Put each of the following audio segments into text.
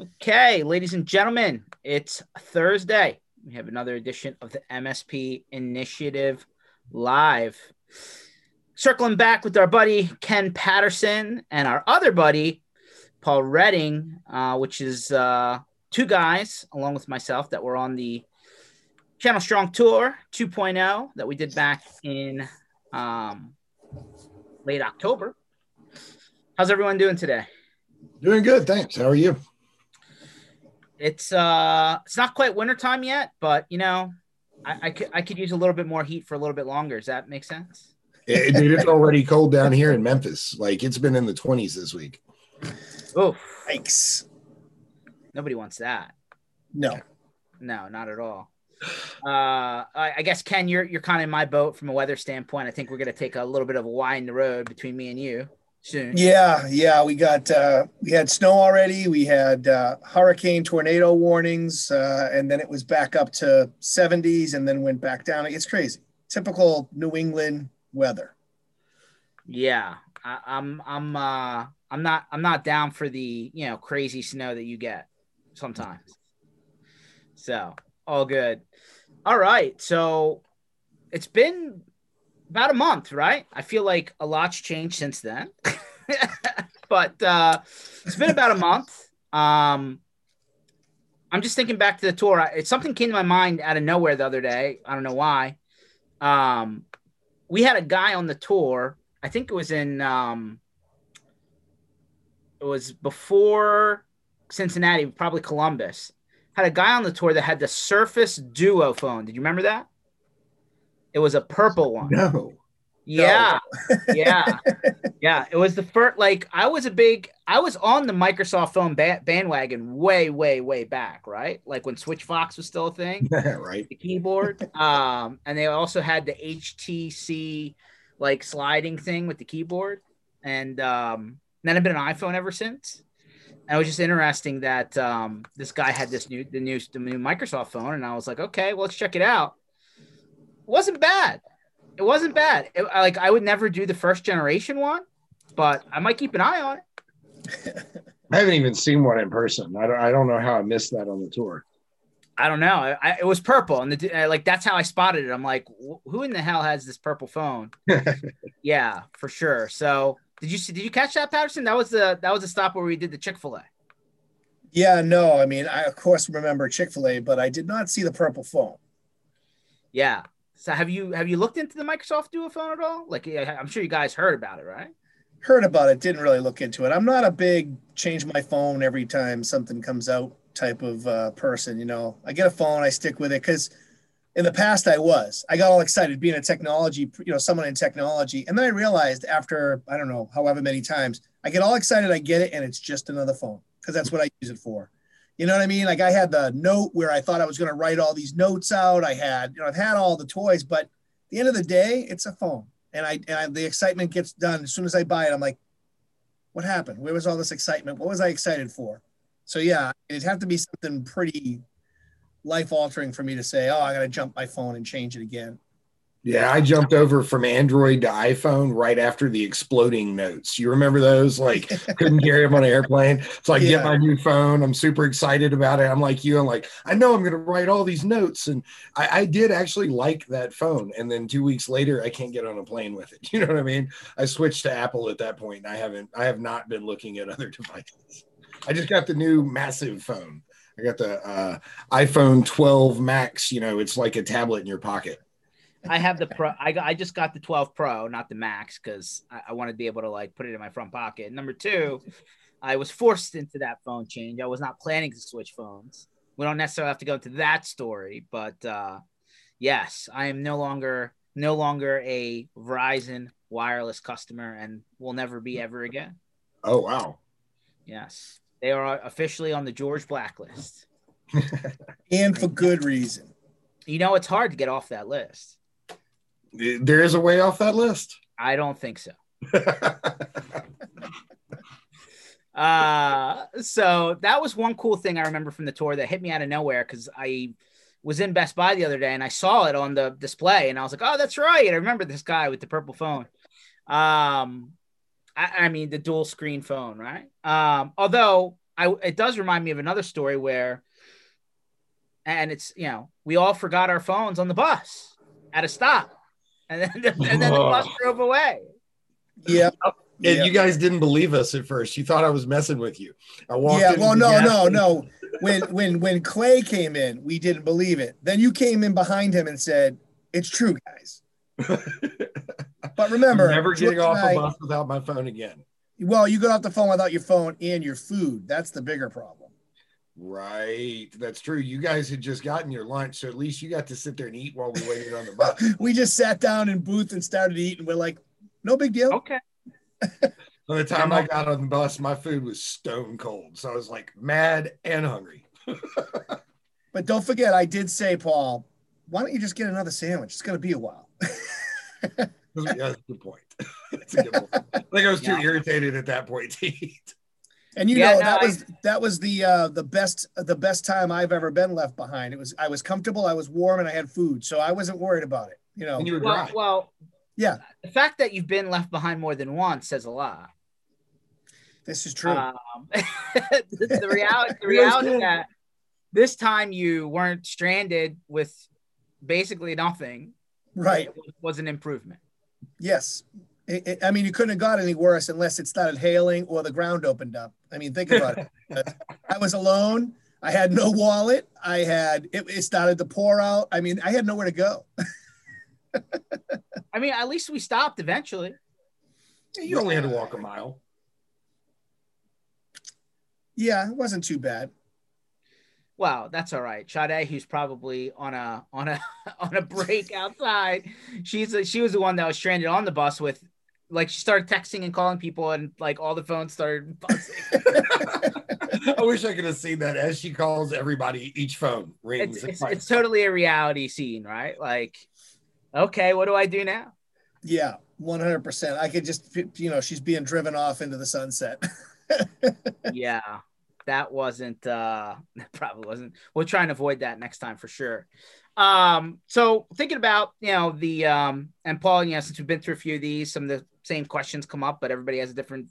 Okay, ladies and gentlemen, it's Thursday. We have another edition of the MSP Initiative Live. Circling back with our buddy Ken Patterson and our other buddy Paul Redding, uh, which is uh, two guys along with myself that were on the Channel Strong Tour 2.0 that we did back in um, late October. How's everyone doing today? Doing good, thanks. How are you? It's uh, it's not quite wintertime yet, but you know, I, I could I could use a little bit more heat for a little bit longer. Does that make sense? It, dude, it's already cold down here in Memphis. Like it's been in the 20s this week. Oh, Thanks. nobody wants that. No. No, not at all. Uh, I, I guess Ken, you're you're kind of in my boat from a weather standpoint. I think we're gonna take a little bit of a wind the road between me and you soon. Yeah, yeah. We got uh we had snow already. We had uh hurricane tornado warnings, uh, and then it was back up to 70s and then went back down. It's crazy. Typical New England weather. Yeah, I, I'm I'm uh I'm not I'm not down for the you know crazy snow that you get sometimes. So all good. All right, so it's been about a month, right? I feel like a lot's changed since then, but uh, it's been about a month. Um, I'm just thinking back to the tour. I- something came to my mind out of nowhere the other day. I don't know why. Um, we had a guy on the tour. I think it was in um, it was before Cincinnati, probably Columbus. Had a guy on the tour that had the Surface Duo phone. Did you remember that? It was a purple one. No. Yeah, yeah, yeah. It was the first. Like I was a big. I was on the Microsoft phone ba- bandwagon way, way, way back. Right, like when Switch Fox was still a thing right. the keyboard. Um, and they also had the HTC like sliding thing with the keyboard. And um, then I've been an iPhone ever since. And it was just interesting that um, this guy had this new the new the new Microsoft phone, and I was like, okay, well, let's check it out. It wasn't bad. It wasn't bad. It, like I would never do the first generation one, but I might keep an eye on it. I haven't even seen one in person. I don't I don't know how I missed that on the tour. I don't know. I, I, it was purple, and the, uh, like that's how I spotted it. I'm like, "Wh- who in the hell has this purple phone? yeah, for sure. So did you see? Did you catch that, Patterson? That was the that was the stop where we did the Chick Fil A. Yeah, no, I mean, I of course remember Chick-fil-A, but I did not see the purple phone. Yeah. So have you have you looked into the Microsoft Duo phone at all? Like, I'm sure you guys heard about it, right? Heard about it, didn't really look into it. I'm not a big change my phone every time something comes out type of uh, person. You know, I get a phone, I stick with it because in the past I was. I got all excited being a technology, you know, someone in technology, and then I realized after I don't know however many times I get all excited, I get it, and it's just another phone because that's what I use it for. You know what I mean? Like I had the note where I thought I was going to write all these notes out. I had, you know, I've had all the toys, but the end of the day, it's a phone, and I and I, the excitement gets done as soon as I buy it. I'm like, what happened? Where was all this excitement? What was I excited for? So yeah, it'd have to be something pretty life altering for me to say, oh, I got to jump my phone and change it again. Yeah, I jumped over from Android to iPhone right after the exploding notes. You remember those? Like couldn't carry them on an airplane. So I Yeah. get my new phone. I'm super excited about it. I'm like you. I'm like, I know I'm gonna write all these notes. And I, I did actually like that phone. And then two weeks later, I can't get on a plane with it. You know what I mean? I switched to Apple at that point. And I haven't I have not been looking at other devices. I just got the new massive phone. I got the uh, iPhone 12 Max. You know, it's like a tablet in your pocket. I have the pro. I got, I just got the 12 Pro, not the Max, because I, I wanted to be able to like put it in my front pocket. Number two, I was forced into that phone change. I was not planning to switch phones. We don't necessarily have to go into that story, but uh, yes, I am no longer no longer a Verizon wireless customer, and will never be ever again. Oh wow. Yes, they are officially on the George blacklist. And for good reason. You know, it's hard to get off that list. There is a way off that list. I don't think so. Uh, so that was one cool thing I remember from the tour that hit me out of nowhere because I was in Best Buy the other day and I saw it on the display and I was like, oh, that's right. I remember this guy with the purple phone. Um, I, I mean, the dual screen phone, right? Um, although I it does remind me of another story where, and it's you know we all forgot our phones on the bus at a stop, and then the, and then the bus drove away. Yeah. And Yeah. you guys didn't believe us at first. You thought I was messing with you. I walked Yeah, into well, no, no, station. no. When when when Clay came in, we didn't believe it. Then you came in behind him and said, "It's true, guys." But remember, I'm never getting George off and I- a bus without my phone again. Well, you got off the phone without your phone and your food. That's the bigger problem. Right. That's true. You guys had just gotten your lunch, so at least you got to sit there and eat while we waited on the bus. We just sat down in booth and started eating. We're like, no big deal. Okay. By the time I got on the bus, my food was stone cold. So I was like mad and hungry. But don't forget, I did say, Paul, why don't you just get another sandwich? It's going to be a while. yeah, that's a good point. That's a good point. I think I was too Yeah. irritated at that point to eat. And you Yeah, know no, that I- was that was the uh, the best the best time I've ever been left behind. It was I was comfortable, I was warm, and I had food, so I wasn't worried about it. You know, And you were Well, dry. well, Yeah. The fact that you've been left behind more than once says a lot. this is true. Um, the, the reality, the reality that this time you weren't stranded with basically nothing. right? was- was an improvement. Yes. It- it- I mean, you couldn't have got any worse unless it started hailing or the ground opened up. I mean, think about it. I was alone. I had no wallet. I had it, it started to pour out. I mean, I had nowhere to go. I mean, at least we stopped eventually. you only had to walk a mile. Yeah, it wasn't too bad. Well, that's all right. Sade, who's probably on a on a on a break outside, she's a, she was the one that was stranded on the bus with, like, she started texting and calling people, and like all the phones started buzzing. I wish I could have seen that as she calls everybody, each phone rings. it's, it's, it's totally a reality scene, right? Like, okay, what do I do now? Yeah, 100%. I could just, you know, she's being driven off into the sunset. yeah, that wasn't uh that probably wasn't. We'll try and avoid that next time for sure. Um, so thinking about you know the um and Paul, you know, since we've been through a few of these, some of the same questions come up, but everybody has a different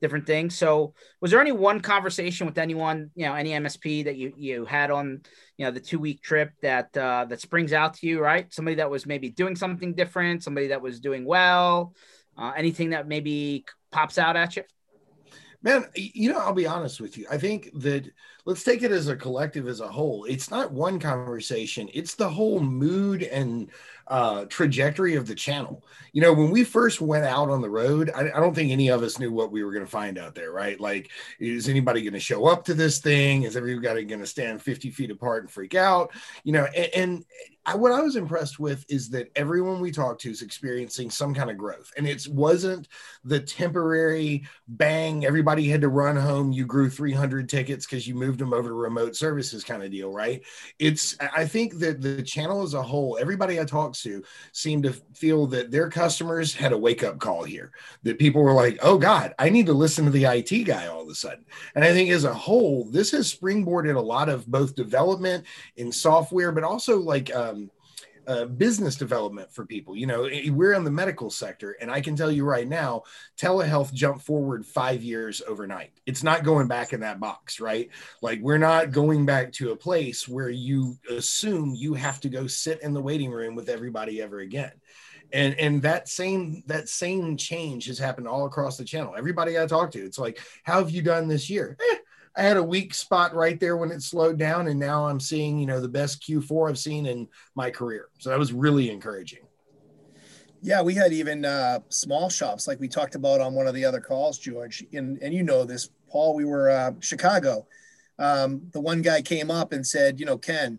different thing. So was there any one conversation with anyone, you know, any MSP that you you had on you know the two week trip that uh that springs out to you, right? Somebody that was maybe doing something different, somebody that was doing well, uh, anything that maybe pops out at you? Man, you know, I'll be honest with you. I think that let's take it as a collective, as a whole. It's not one conversation, it's the whole mood and uh, trajectory of the channel. You know, when we first went out on the road, I, I don't think any of us knew what we were going to find out there, right? Like, is anybody going to show up to this thing? Is everybody going to stand 50 feet apart and freak out? You know, and, and I, what I was impressed with is that everyone we talked to is experiencing some kind of growth. And it wasn't the temporary bang, everybody had to run home. You grew 300 tickets because you moved them over to remote services kind of deal, right? It's, I think that the channel as a whole, everybody I talked to seemed to feel that their customers had a wake up call here, that people were like, oh God, I need to listen to the IT guy all of a sudden. And I think as a whole, this has springboarded a lot of both development in software, but also like, um, uh, business development for people. You know, we're in the medical sector, and I can tell you right now, telehealth jumped forward five years overnight. It's not going back in that box, right? Like, we're not going back to a place where you assume you have to go sit in the waiting room with everybody ever again. And, and that same that same change has happened all across the channel. Everybody I talk to, it's like, how have you done this year? Eh, I had a weak spot right there when it slowed down, and now I'm seeing, you know, the best Q4 I've seen in my career. So that was really encouraging. Yeah, we had even uh, small shops like we talked about on one of the other calls, George. And and you know this, Paul. We were uh, Chicago. Um, the one guy came up and said, you know, Ken,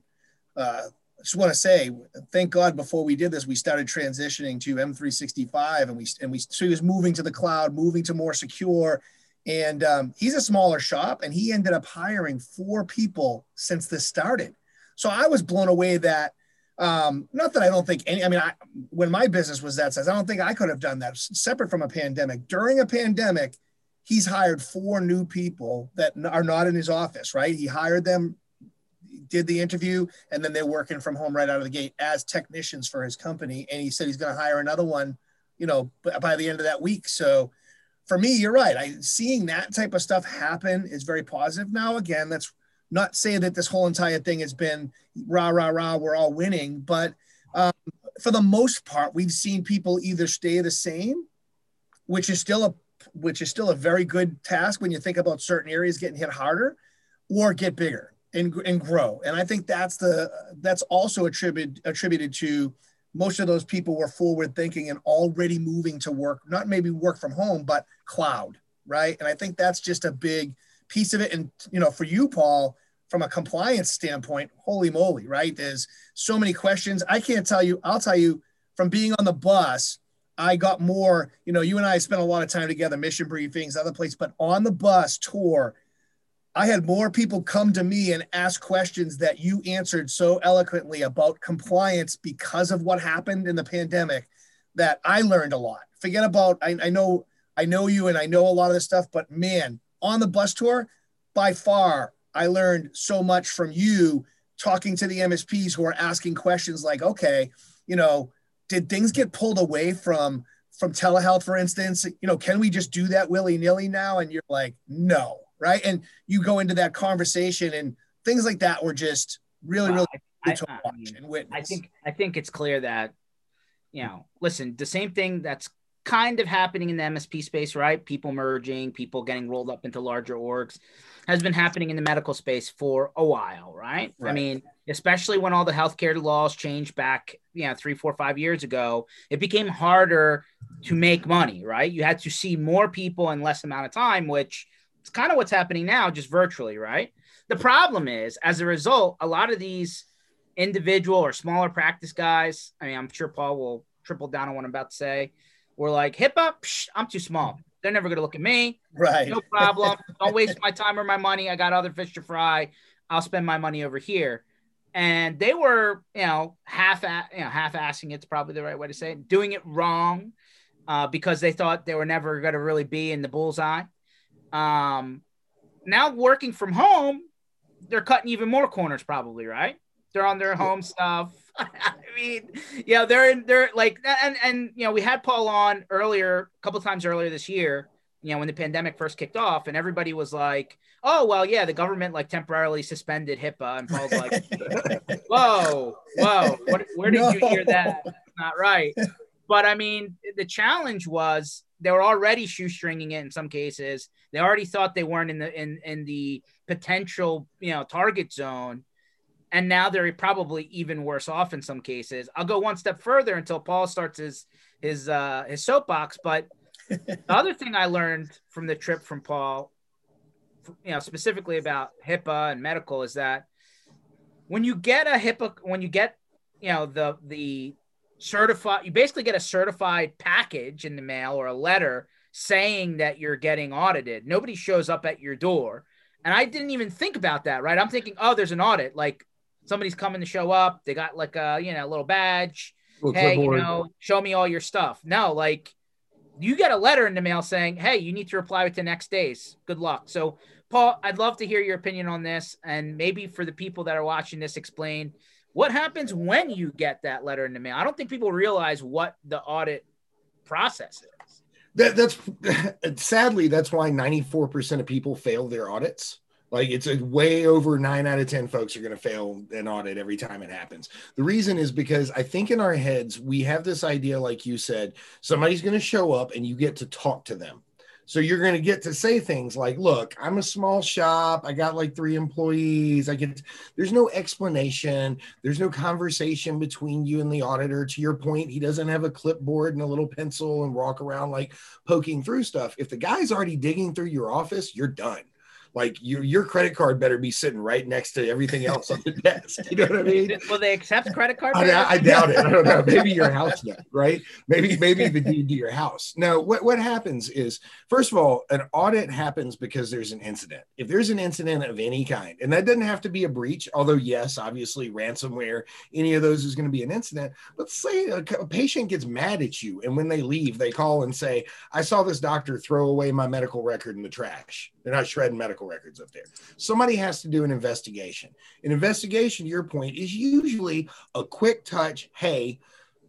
uh, I just want to say, thank God before we did this, we started transitioning to M365, and we and we so he was moving to the cloud, moving to more secure. And um, he's a smaller shop, and he ended up hiring four people since this started. So I was blown away that um, not that I don't think any, I mean, I, when my business was that size, I don't think I could have done that separate from a pandemic. During a pandemic, he's hired four new people that are not in his office, right? He hired them, did the interview, and then they're working from home right out of the gate as technicians for his company. And he said he's going to hire another one, you know, by the end of that week. So for me, you're right. I seeing that type of stuff happen is very positive. Now, again, that's not saying that this whole entire thing has been rah rah rah. We're all winning, but um, for the most part, we've seen people either stay the same, which is still a which is still a very good task when you think about certain areas getting hit harder, or get bigger and, and grow. And I think that's the that's also attributed attributed to most of those people were forward thinking and already moving to work, not maybe work from home, but cloud, right? And I think that's just a big piece of it. And you know, for you, Paul, from a compliance standpoint, holy moly, right? There's so many questions. I can't tell you, I'll tell you from being on the bus, I got more, you know, you and I spent a lot of time together, mission briefings, other places, but on the bus tour, I had more people come to me and ask questions that you answered so eloquently about compliance because of what happened in the pandemic that I learned a lot. Forget about I, I know I know you and I know a lot of this stuff, but man, on the bus tour, by far, I learned so much from you talking to the MSPs who are asking questions like, okay, you know, did things get pulled away from from telehealth, for instance? You know, can we just do that willy nilly now? And you're like, no, right? And you go into that conversation and things like that were just really, really I, I, I, mean, I think I think it's clear that you know, listen, the same thing that's kind of happening in the MSP space, right? People merging, people getting rolled up into larger orgs has been happening in the medical space for a while, right? right? I mean, especially when all the healthcare laws changed back, you know, three, four, five years ago, it became harder to make money, right? You had to see more people in less amount of time, which it's kind of what's happening now, just virtually, right? The problem is, as a result, a lot of these individual or smaller practice guys, I mean, I'm sure Paul will triple down on what I'm about to say, were like, HIPAA, psh, I'm too small. They're never going to look at me. Right. No problem. Don't waste my time or my money. I got other fish to fry. I'll spend my money over here. And they were, you know, half, you know, half assing it's probably the right way to say it, doing it wrong uh, because they thought they were never going to really be in the bullseye. Um, now working from home, they're cutting even more corners, probably, right? They're on their home stuff. I mean, yeah, they're in, they're like, and and you know, we had Paul on earlier, a couple times earlier this year. You know, when the pandemic first kicked off, and everybody was like, "Oh, well, yeah, the government like temporarily suspended HIPAA," and Paul's like, "Whoa, whoa, what, where did no. you hear that? not right." But I mean, the challenge was they were already shoestringing it in some cases. They already thought they weren't in the in in the potential you know target zone, and now they're probably even worse off in some cases. I'll go one step further until Paul starts his his uh, his soapbox. But the other thing I learned from the trip from Paul, you know, specifically about HIPAA and medical, is that when you get a HIPAA, when you get you know the the certified you basically get a certified package in the mail or a letter saying that you're getting audited. Nobody shows up at your door. And i didn't even think about that right? I'm thinking oh there's an audit. Like somebody's coming to show up. They got like a you know a little badge. Little hey you know show me all your stuff. No like you get a letter in the mail saying hey you need to reply within next days. Good luck. So paul i'd love to hear your opinion on this. And maybe for the people that are watching this explain what happens when you get that letter in the mail? I don't think people realize what the audit process is. That, that's sadly that's why 94% of people fail their audits. Like it's a way over nine out of 10 folks are going to fail an audit every time it happens. The reason is because I think in our heads, we have this idea, like you said, somebody's going to show up and you get to talk to them. So you're going to get to say things like, look, I'm a small shop. I got like three employees. I get, there's no explanation. There's no conversation between you and the auditor. To your point, he doesn't have a clipboard and a little pencil and walk around like poking through stuff. If the guy's already digging through your office, you're done like your your credit card better be sitting right next to everything else on the desk. You know what I mean? Will they accept credit card? I, I, doubt it. I don't know. Maybe your house note, right? Maybe maybe the deed to your house. No, what what happens is first of all, an audit happens because there's an incident. If there's an incident of any kind, and that doesn't have to be a breach, although yes, obviously ransomware, any of those is going to be an incident. But say a, a patient gets mad at you, and when they leave, they call and say, "I saw this doctor throw away my medical record in the trash." They're not shredding medical records up there. Somebody has to do an investigation. An investigation, your point, is usually a quick touch. Hey,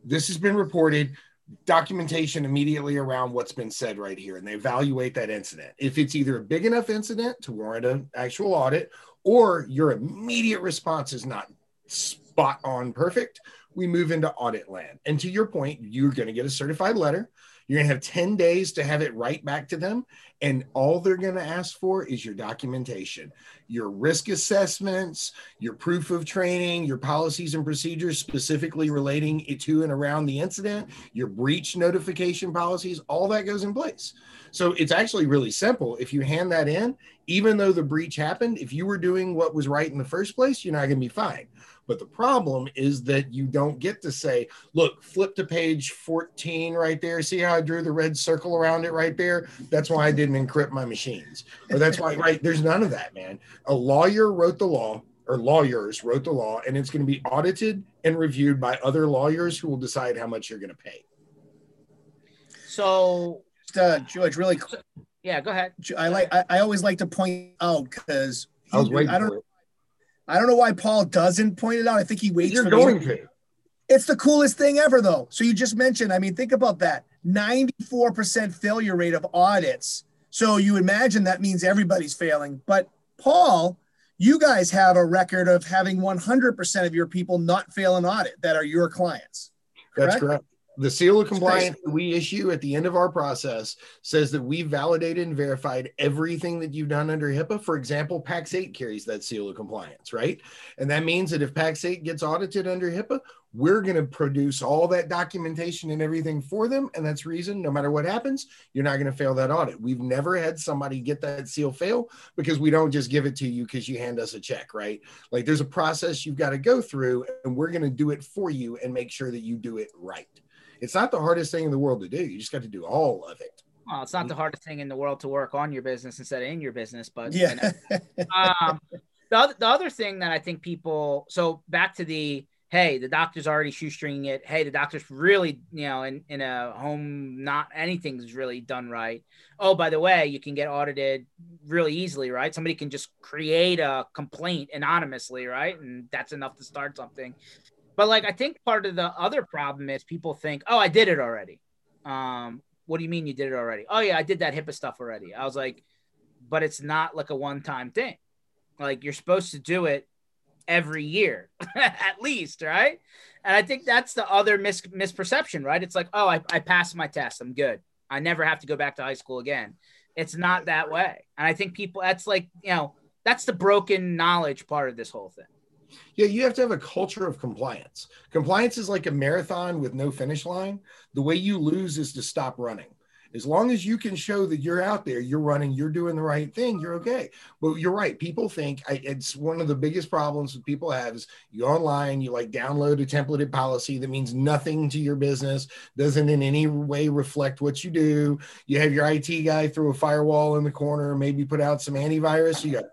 this has been reported. documentation immediately around what's been said right here and they evaluate that incident. If it's either a big enough incident to warrant an actual audit or your immediate response is not spot on perfect, we move into audit land. And to your point, you're going to get a certified letter. You're going to have 10 days to have it right back to them. And all they're going to ask for is your documentation, your risk assessments, your proof of training, your policies and procedures specifically relating it to and around the incident, your breach notification policies, all that goes in place. So it's actually really simple. If you hand that in, even though the breach happened, if you were doing what was right in the first place, you're not going to be fine. But the problem is that you don't get to say, look, flip to page 14 right there. See how I drew the red circle around it right there? That's why I didn't encrypt my machines. Or that's why, right? There's none of that, man. A lawyer wrote the law or lawyers wrote the law and it's going to be audited and reviewed by other lawyers who will decide how much you're going to pay. So, uh, George, really, yeah, go ahead. I like. I, I always like to point out because I was waiting I don't. I don't know why Paul doesn't point it out. I think he waits. You're for going to. It's the coolest thing ever, though. So you just mentioned. I mean, think about that. Ninety-four percent failure rate of audits. So you imagine that means everybody's failing. But Paul, you guys have a record of having one hundred percent of your people not fail an audit that are your clients. That's correct? The seal of compliance that we issue at the end of our process says that we validated and verified everything that you've done under HIPAA. For example, Pax8 carries that seal of compliance, right? And that means that if Pax8 gets audited under HIPAA, we're going to produce all that documentation and everything for them. And that's reason no matter what happens, you're not going to fail that audit. We've never had somebody get that seal fail because we don't just give it to you because you hand us a check, right? Like there's a process you've got to go through, and we're going to do it for you and make sure that you do it right. It's not the hardest thing in the world to do. You just got to do all of it. Well, it's not the hardest thing in the world to work on your business instead of in your business, but you Yeah. know. um, the other, the other thing that I think people so back to the hey the doctor's already shoestringing it hey the doctor's really you know in, in a home not anything's really done right oh by the way you can get audited really easily right somebody can just create a complaint anonymously right and that's enough to start something but like I think part of the other problem is people think oh I did it already um what do you mean you did it already oh yeah I did that HIPAA stuff already I was like but it's not like a one time thing like you're supposed to do it every year at least, right? And I think that's the other mis- misperception, right? It's like, oh, I, I passed my test. I'm good. I never have to go back to high school again. It's not that way. And I think people, that's like, you know, that's the broken knowledge part of this whole thing. Yeah, you have to have a culture of compliance. Compliance is like a marathon with no finish line. The way you lose is to stop running. As long as you can show that you're out there, you're running, you're doing the right thing, you're okay. But you're right. People think I, it's one of the biggest problems that people have is you go online, you like download a templated policy that means nothing to your business, doesn't in any way reflect what you do. You have your IT guy through a firewall in the corner, maybe put out some antivirus. You got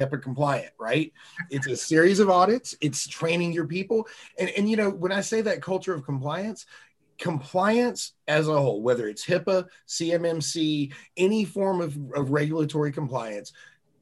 HIPAA compliant, right? It's a series of audits. It's training your people, and and you know when I say that culture of compliance, compliance as a whole, whether it's HIPAA, CMMC, any form of, of regulatory compliance,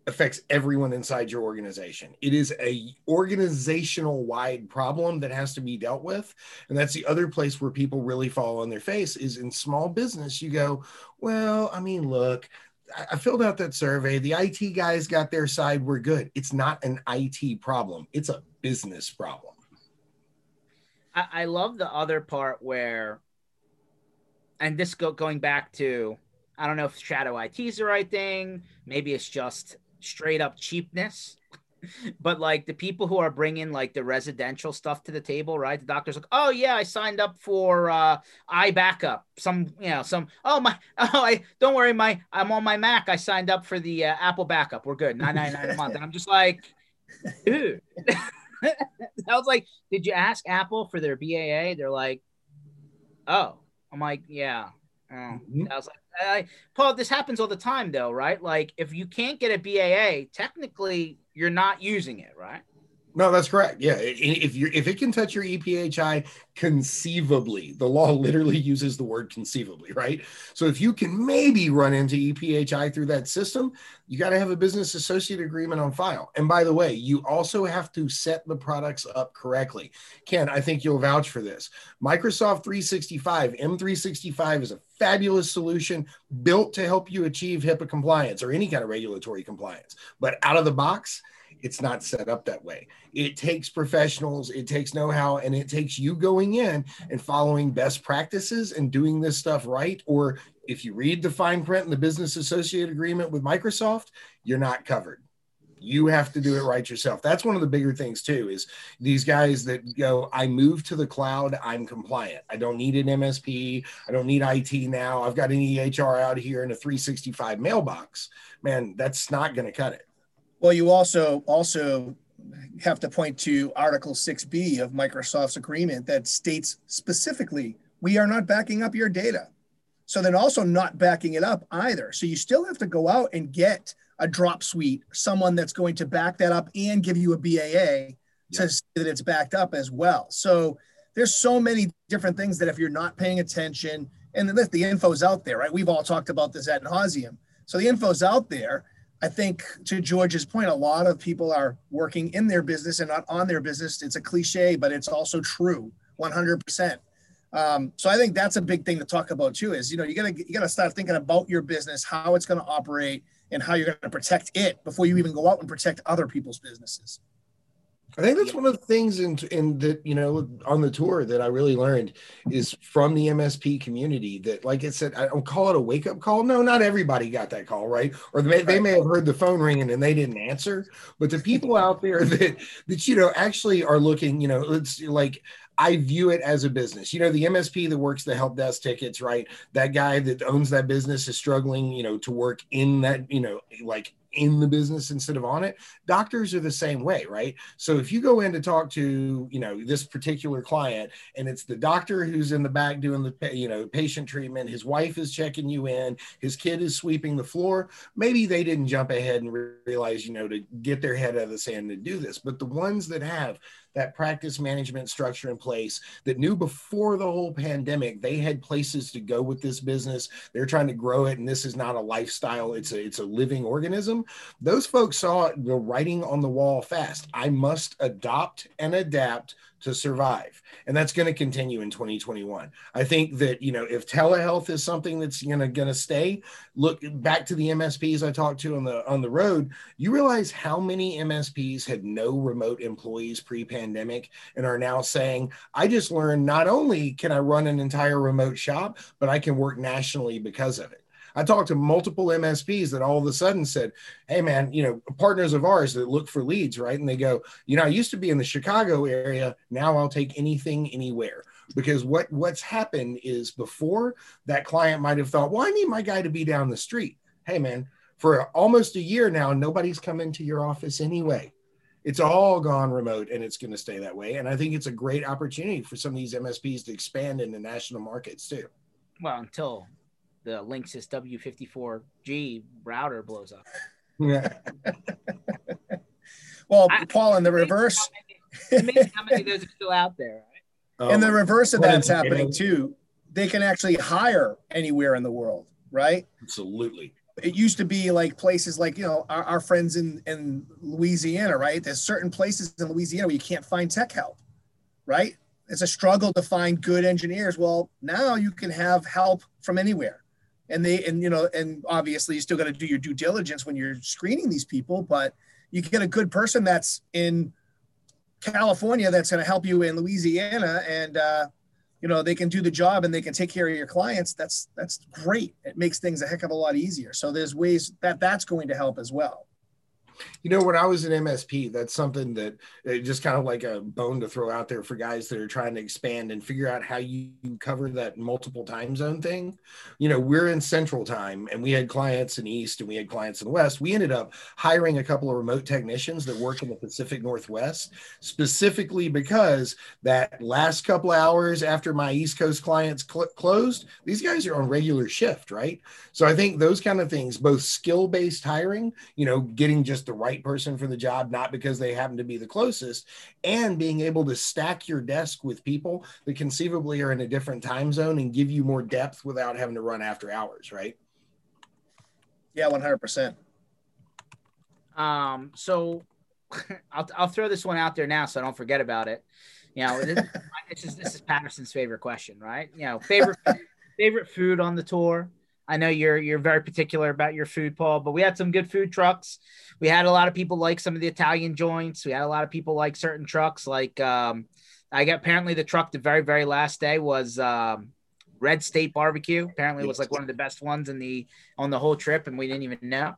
affects everyone inside your organization. It is a organizational wide problem that has to be dealt with. And that's the other place where people really fall on their face is in small business. You go, well, I mean, look, I- filled out that survey. The IT guys got their side. We're good. It's not an IT problem. It's a business problem. I, I love the other part where, and this go going back to, I don't know if shadow IT is the right thing. Maybe it's just straight up cheapness. But like the people who are bringing like the residential stuff to the table, right? The doctor's like, oh yeah, I signed up for uh, backup. Some, you know, some. Oh my, oh I don't worry, my I'm on my Mac. I signed up for the uh, Apple backup. We're good, nine ninety nine a month. And I'm just like, dude. I was like, did you ask Apple for their BAA? They're like, oh. I'm like, yeah. Oh. Mhm. I was like, I, Paul, this happens all the time, though, right? Like, if you can't get a BAA, technically you're not using it, right? No, that's correct. Yeah, if you if it can touch your EPHI conceivably, the law literally uses the word conceivably, right? So if you can maybe run into EPHI through that system, you got to have a business associate agreement on file. And by the way, you also have to set the products up correctly. Ken, I think you'll vouch for this. Microsoft 365, M365 is a fabulous solution built to help you achieve HIPAA compliance or any kind of regulatory compliance. But out of the box, it's not set up that way. It takes professionals, it takes know how, and it takes you going in and following best practices and doing this stuff right. Or if you read the fine print in the business associate agreement with Microsoft, you're not covered. You have to do it right yourself. That's one of the bigger things too. Is these guys that go, I moved to the cloud, I'm compliant. I don't need an MSP. I don't need IT now. I've got an EHR out here in a 365 mailbox. Man, that's not going to cut it. Well, you also also have to point to Article 6B of Microsoft's agreement that states specifically we are not backing up your data. So then also not backing it up either. So you still have to go out and get a Dropsuite, someone that's going to back that up and give you a BAA to say that it's backed up as well. So there's so many different things that if you're not paying attention, and the, the info's out there, right? We've all talked about this at Nauseum. So the info's out there I think to George's point, a lot of people are working in their business and not on their business. It's a cliche, but it's also true, 100%. Um, so I think that's a big thing to talk about too. Is you know you gotta you gotta start thinking about your business, how it's going to operate, and how you're going to protect it before you even go out and protect other people's businesses. I think that's one of the things in in that you know on the tour that I really learned is from the MSP community that, like I said, I don't call it a wake up call. No, not everybody got that call, right? Or they, they may have heard the phone ringing and they didn't answer. But the people out there that that you know actually are looking, you know, it's like I view it as a business. You know, the MSP that works the help desk tickets, right? That guy that owns that business is struggling, you know, to work in that, you know, like in the business instead of on it. Doctors are the same way, right? So if you go in to talk to, you know, this particular client and it's the doctor who's in the back doing the, you know, patient treatment, his wife is checking you in, his kid is sweeping the floor, maybe they didn't jump ahead and realize, you know, to get their head out of the sand to do this. But the ones that have that practice management structure in place that knew before the whole pandemic they had places to go with this business. They're trying to grow it and this is not a lifestyle it's a it's a living organism. Those folks saw the writing on the wall fast. I must adopt and adapt to survive. And that's going to continue in 2021 i think that you know if telehealth is something that's going to going to stay look back to the msps i talked to on the on the road you realize how many msps had no remote employees pre-pandemic and are now saying i just learned not only can i run an entire remote shop but i can work nationally because of it I talked to multiple MSPs that all of a sudden said, Hey man, you know, partners of ours that look for leads, right? And they go, you know, I used to be in the Chicago area. Now I'll take anything anywhere. Because what what's happened is before that client might have thought, well, I need my guy to be down the street. Hey man, for almost a year now, nobody's come into your office anyway it's all gone remote and it's going to stay that way. And I think it's a great opportunity for some of these MSPs to expand into national markets too. Well, until the Linksys W54G router blows up. Yeah. well, I, Paul, in the reverse, how many, how many of those are still out there? Right? in the reverse of that's happening too. They can actually hire anywhere in the world, right? Absolutely. It used to be like places like you know our, our friends in in Louisiana, right? There's certain places in Louisiana where you can't find tech help, right? It's a struggle to find good engineers. Well, now you can have help from anywhere and they and you know and obviously you still got to do your due diligence when you're screening these people but you get a good person that's in california that's going to help you in louisiana and uh, you know they can do the job and they can take care of your clients that's that's great. It makes things a heck of a lot easier. So there's ways that that's going to help as well you know, when I was an MSP, that's something that uh, just kind of like a bone to throw out there for guys that are trying to expand and figure out how you cover that multiple time zone thing. You know, we're in central time and we had clients in east and we had clients in west. We ended up hiring a couple of remote technicians that work in the Pacific Northwest specifically because that last couple hours after my East Coast clients cl- closed, these guys are on regular shift, right? So I think those kind of things, both skill based hiring, you know, getting just the right person for the job, not because they happen to be the closest, and being able to stack your desk with people that conceivably are in a different time zone and give you more depth without having to run after hours, right? Yeah, one hundred percent. Um, so I'll I'll throw this one out there now, so I don't forget about it. You know, this, this is this is Patterson's favorite question, right? You know, favorite favorite food on the tour. I know you're you're very particular about your food, Paul, but we had some good food trucks. We had a lot of people like some of the Italian joints. We had a lot of people like certain trucks. Like um, I got apparently the truck the very very last day was um, Red State Barbecue. Apparently, it was like one of the best ones in the on the whole trip, and we didn't even know.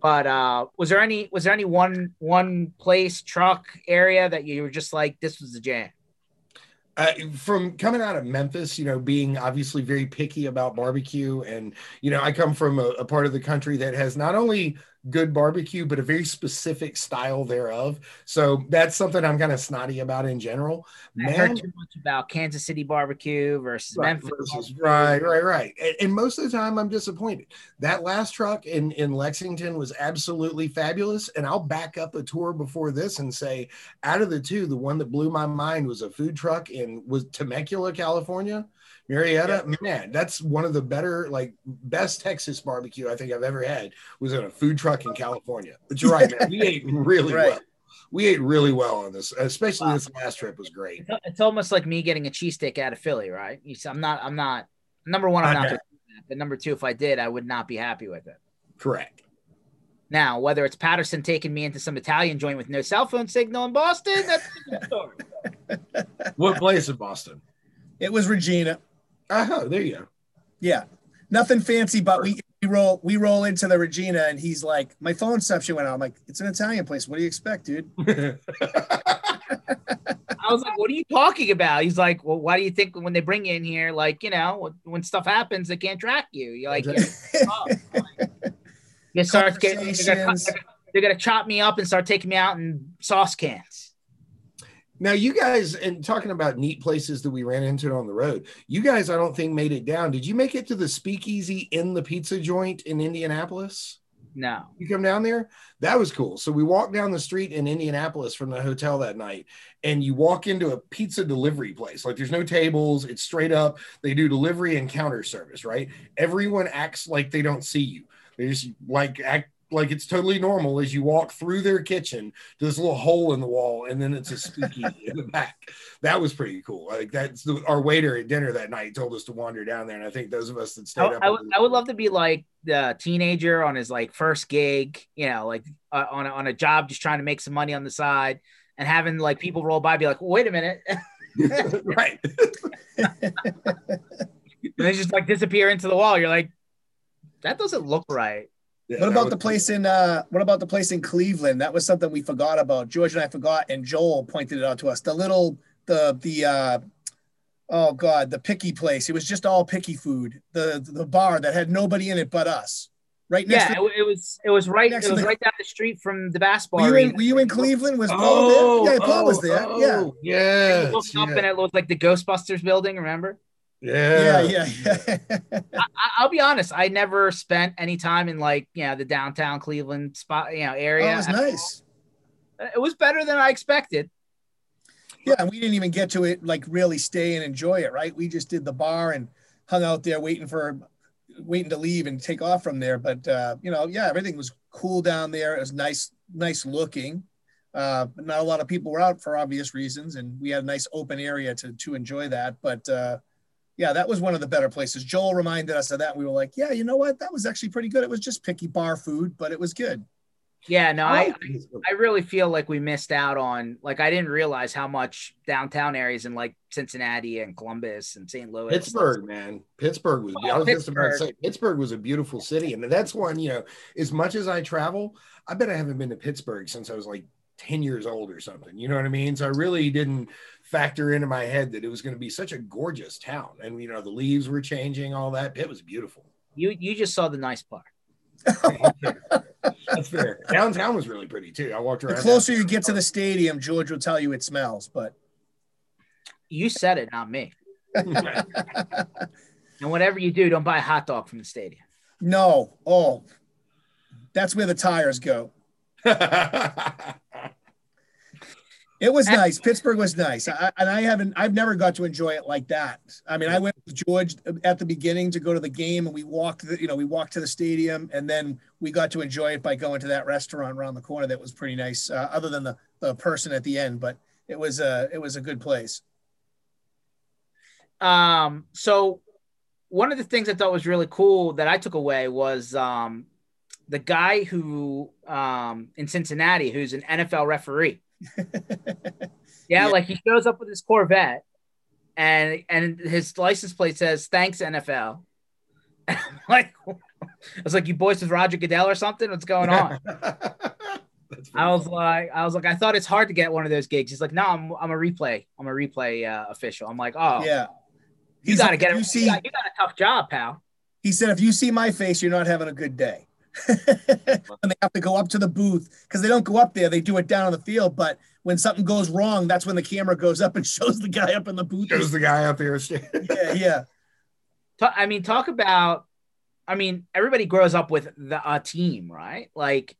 But uh, was there any was there any one one place truck area that you were just like this was the jam? Uh, from coming out of Memphis, you know, being obviously very picky about barbecue, and you know, I come from a, a part of the country that has not only good barbecue, but a very specific style thereof. So that's something I'm kind of snotty about in general. I heard too much about Kansas City barbecue versus right, Memphis. Versus, right, right, right. And, and, most of the time, I'm disappointed. That last truck in in Lexington was absolutely fabulous, and I'll back up a tour before this and say, out of the two, the one that blew my mind was a food truck in was Temecula, California. Murrieta, yeah. man, that's one of the better, like best Texas barbecue I think I've ever had was in a food truck in California. But you're right, man. We ate really right. well. We ate really well on this, especially wow. this last trip was great. It's almost like me getting a cheesesteak out of Philly, right? I'm not, I'm not, number one, I'm not, not but number two, if I did, I would not be happy with it. Correct. Now, whether it's Patterson taking me into some Italian joint with no cell phone signal in Boston, that's a different story. what place in Boston? It was Regina. Oh, there you go. Yeah, nothing fancy, but we, we roll we roll into the Regina, and he's like, "My phone reception went out." I'm like, "It's an Italian place. What do you expect, dude?" I was like, "What are you talking about?" He's like, "Well, why do you think when they bring you in here, like you know, when stuff happens, they can't track you? You're like, oh, you start getting they're gonna, they're gonna chop me up and start taking me out in sauce cans." Now, you guys, and talking about neat places that we ran into on the road, you guys, I don't think made it down. Did you make it to the speakeasy in the pizza joint in Indianapolis? No. You come down there? That was cool. So we walked down the street in Indianapolis from the hotel that night, and you walk into a pizza delivery place. Like there's no tables, it's straight up. They do delivery and counter service, right? Everyone acts like they don't see you. They just like act like it's totally normal as you walk through their kitchen to this little hole in the wall and then it's a spooky in the back. That was pretty cool. Like that's the, our waiter at dinner that night told us to wander down there and i think those of us that stayed I, up I would, I would love to be like the teenager on his like first gig you know like uh, on, a, on a job just trying to make some money on the side and having like people roll by be like well, wait a minute. Right. And they just like disappear into the wall. You're like that doesn't look right yeah, what about the place in uh what about the place in Cleveland? That was something we forgot about. George and I forgot, and Joel pointed it out to us. The little the the uh oh god, the picky place. It was just all picky food. The the bar that had nobody in it but us. Right next yeah, to, it, was it was right it was the, right down the street from the basketball. Were you in, were you in Cleveland? Was Paul oh, there? Yeah, Paul oh, was there. Oh, yeah. Yeah. Looked up and it looked like the Ghostbusters building, remember? Yeah, yeah, yeah. I, will be honest. I never spent any time in like you know the downtown Cleveland spot, you know, area. Oh, it was nice. It was better than I expected. Yeah, and we didn't even get to it like really stay and enjoy it, right? We just did the bar and hung out there waiting for waiting to leave and take off from there. But uh, you know, yeah, everything was cool down there. It was nice, nice looking. Uh, but not a lot of people were out for obvious reasons, and we had a nice open area to to enjoy that. But uh, yeah, that was one of the better places. Joel reminded us of that. We were like, yeah, you know what? That was actually pretty good. It was just picky bar food, but it was good. Yeah, no, I I really feel like we missed out on like I didn't realize how much downtown areas in like Cincinnati and Columbus and St. Louis. Pittsburgh, man. Pittsburgh was oh, I was Pittsburgh. just about to say Pittsburgh was a beautiful city. And that's one, you know, as much as I travel, I bet I haven't been to Pittsburgh since I was like 10 years old or something. You know what I mean? So I really didn't factor into my head that it was going to be such a gorgeous town. And, you know, the leaves were changing, all that. It was beautiful. You, you just saw the nice part. That's fair. Downtown was really pretty too. I walked around. The closer you get to the stadium, George will tell you it smells, but you said it, not me. and whatever you do, don't buy a hot dog from the stadium. No. Oh, that's where the tires go. It was nice. Pittsburgh was nice, I, and I haven't. I've never got to enjoy it like that. I mean, I went with George at the beginning to go to the game, and we walked. The, you know, we walked to the stadium, and then we got to enjoy it by going to that restaurant around the corner. That was pretty nice. Uh, other than the the person at the end, but it was a it was a good place. Um. So, one of the things I thought was really cool that I took away was um, the guy who um in Cincinnati who's an NFL referee. yeah, yeah, like he shows up with his Corvette, and and his license plate says "Thanks NFL." like, I was like, "You boys with Roger Goodell or something? What's going on?" I was like, I was like, I thought it's hard to get one of those gigs. He's like, No, I'm I'm a replay. I'm a replay uh, official. I'm like, Oh, yeah. You got to get it. You, see, you got, you got a tough job, pal. He said, if you see my face, you're not having a good day. and they have to go up to the booth because they don't go up there; they do it down on the field. But when something goes wrong, that's when the camera goes up and shows the guy up in the booth. Shows the guy up there. yeah, yeah. I mean, talk about. I mean, everybody grows up with the a team, right? Like,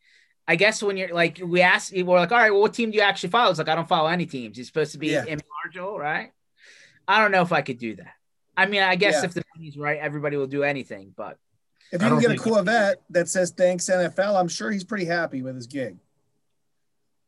I guess when you're like, we ask, we're like, all right, well, what team do you actually follow? It's like I don't follow any teams. You're supposed to be yeah. impartial, right? I don't know if I could do that. I mean, I guess yeah. if the money's right, everybody will do anything, but if you can get a Corvette that says thanks NFL, I'm sure he's pretty happy with his gig.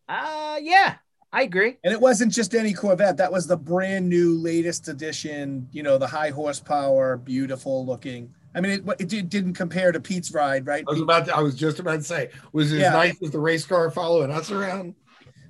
Uh yeah, I agree. And it wasn't just any Corvette. That was the brand new latest edition, you know, the high horsepower, beautiful looking. I mean, it, it didn't compare to Pete's ride, right? I was about to, I was just about to say, was it yeah. as nice as the race car following us around?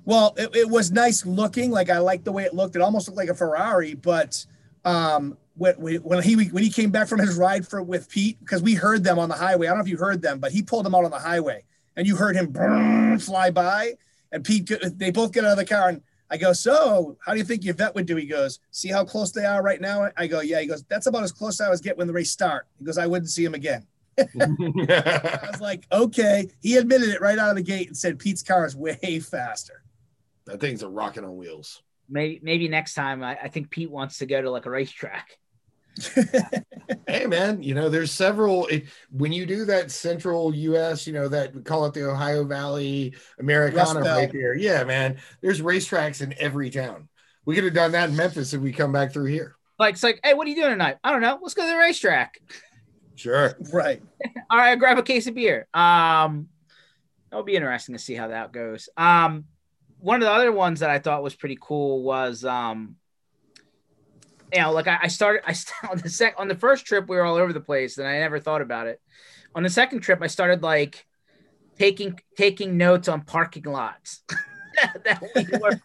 Well, it, it was nice looking. Like I liked the way it looked. It almost looked like a Ferrari, but um, when, when he when he came back from his ride for with Pete because we heard them on the highway. I don't know if you heard them, but he pulled them out on the highway and you heard him fly by. And Pete, they both get out of the car and I go, so how do you think your vet would do? He goes, see how close they are right now. I go, yeah. He goes, that's about as close as I was get when the race start. He goes, I wouldn't see him again. I was like, okay. He admitted it right out of the gate and said Pete's car is way faster. That thing's a rocking on wheels. Maybe maybe next time I, I think Pete wants to go to like a racetrack. hey man, you know there's several. It, when you do that central U.S., you know that we call it the Ohio Valley Americana right there. Yeah, man, there's racetracks in every town. We could have done that in Memphis if we come back through here. Like it's like, hey, what are you doing tonight? I don't know. Let's go to the racetrack. Sure. Right. All right, I'll grab a case of beer. Um, it'll be interesting to see how that goes. Um, one of the other ones that I thought was pretty cool was um you know, like I, I started, I on the sec on the first trip we were all over the place, and I never thought about it. On the second trip, I started like taking taking notes on parking lots that we were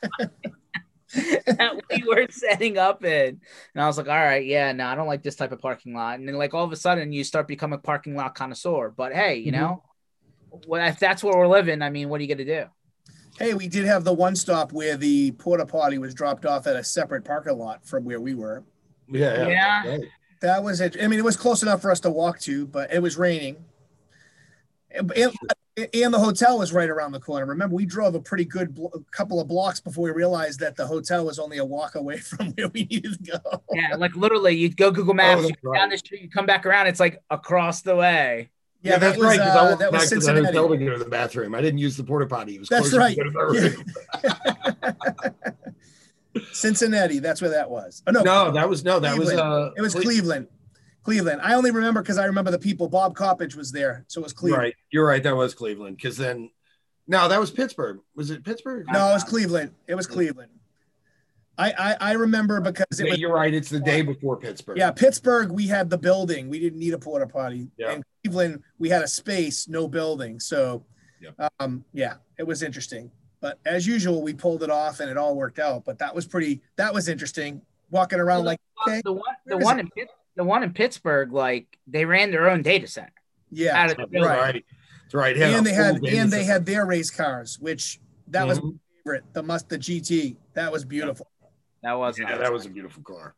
that we were setting up in, and I was like, all right, yeah, no, I don't like this type of parking lot. And then like all of a sudden, you start becoming a parking lot connoisseur. But hey, you mm-hmm. know, well, if that's where we're living, I mean, what are you gonna do? Hey, we did have the one stop where the porta potty was dropped off at a separate parking lot from where we were. Yeah, yeah. yeah. That was it. I mean, it was close enough for us to walk to, but it was raining. And, and the hotel was right around the corner. Remember, we drove a pretty good blo- couple of blocks before we realized that the hotel was only a walk away from where we needed to go. Yeah, like literally, oh, you go Google Maps, oh, you right. down the street, you come back around, it's like across the way. Yeah, yeah that's was, right. Because uh, I went back to the hotel to go to the bathroom. I didn't use the porta potty. It was that's right. Cincinnati. That's where that was. Oh no, no, that was no, that Cleveland. was uh, it was Cle- Cleveland. Cleveland. I only remember because I remember the people. Bob Coppage was there, so it was Cleveland. Right, you're right. That was Cleveland. Because then, no, that was Pittsburgh. Was it Pittsburgh? No, it was Cleveland. It was Cleveland. I, I, I remember because yeah, was, you're right. It's the day before Pittsburgh. Yeah, Pittsburgh, we had the building. We didn't need a porta potty. Yeah. And Cleveland, we had a space, no building. So, yeah. um, yeah, it was interesting. But as usual, we pulled it off and it all worked out. But that was pretty. That was interesting. Walking around like okay, the one, the one in the one in Pittsburgh, like they ran their own data center. Yeah, out of right. That's right. And they had and they had their race cars, which that mm-hmm. was favorite. The must the GT. That was beautiful. That was yeah, that was a beautiful car.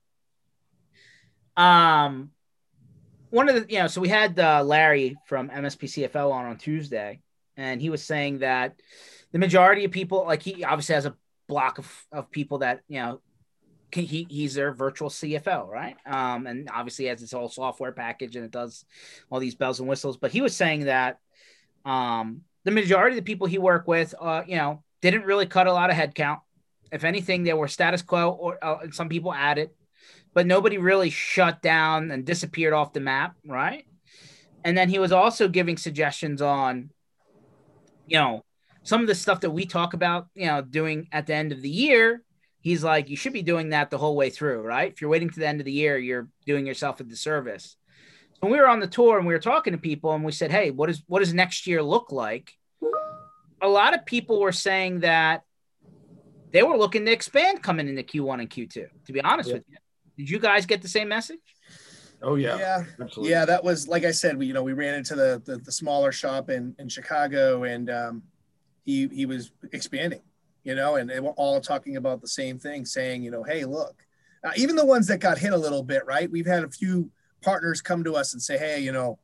Um, one of the you know, so we had uh, Larry from MSPCFO on on Tuesday, and he was saying that the majority of people, like he obviously has a block of, of people that you know can, he he's their virtual CFO, right? Um, and obviously has this whole software package and it does all these bells and whistles. But he was saying that um, the majority of the people he worked with, uh, you know, didn't really cut a lot of headcount. If anything, they were status quo, or uh, some people added, but nobody really shut down and disappeared off the map, right? And then he was also giving suggestions on, you know, some of the stuff that we talk about, you know, doing at the end of the year. He's like, you should be doing that the whole way through, right? If you're waiting to the end of the year, you're doing yourself a disservice. When we were on the tour and we were talking to people and we said, hey, what is what does next year look like? A lot of people were saying that they were looking to expand coming into Q1 and Q2. To be honest yeah. with you, did you guys get the same message? Oh yeah, yeah, absolutely. Yeah, that was like I said. We you know we ran into the the, the smaller shop in in Chicago, and um, he he was expanding, you know, and they were all talking about the same thing, saying you know, hey, look, uh, even the ones that got hit a little bit, right? We've had a few partners come to us and say, hey, you know,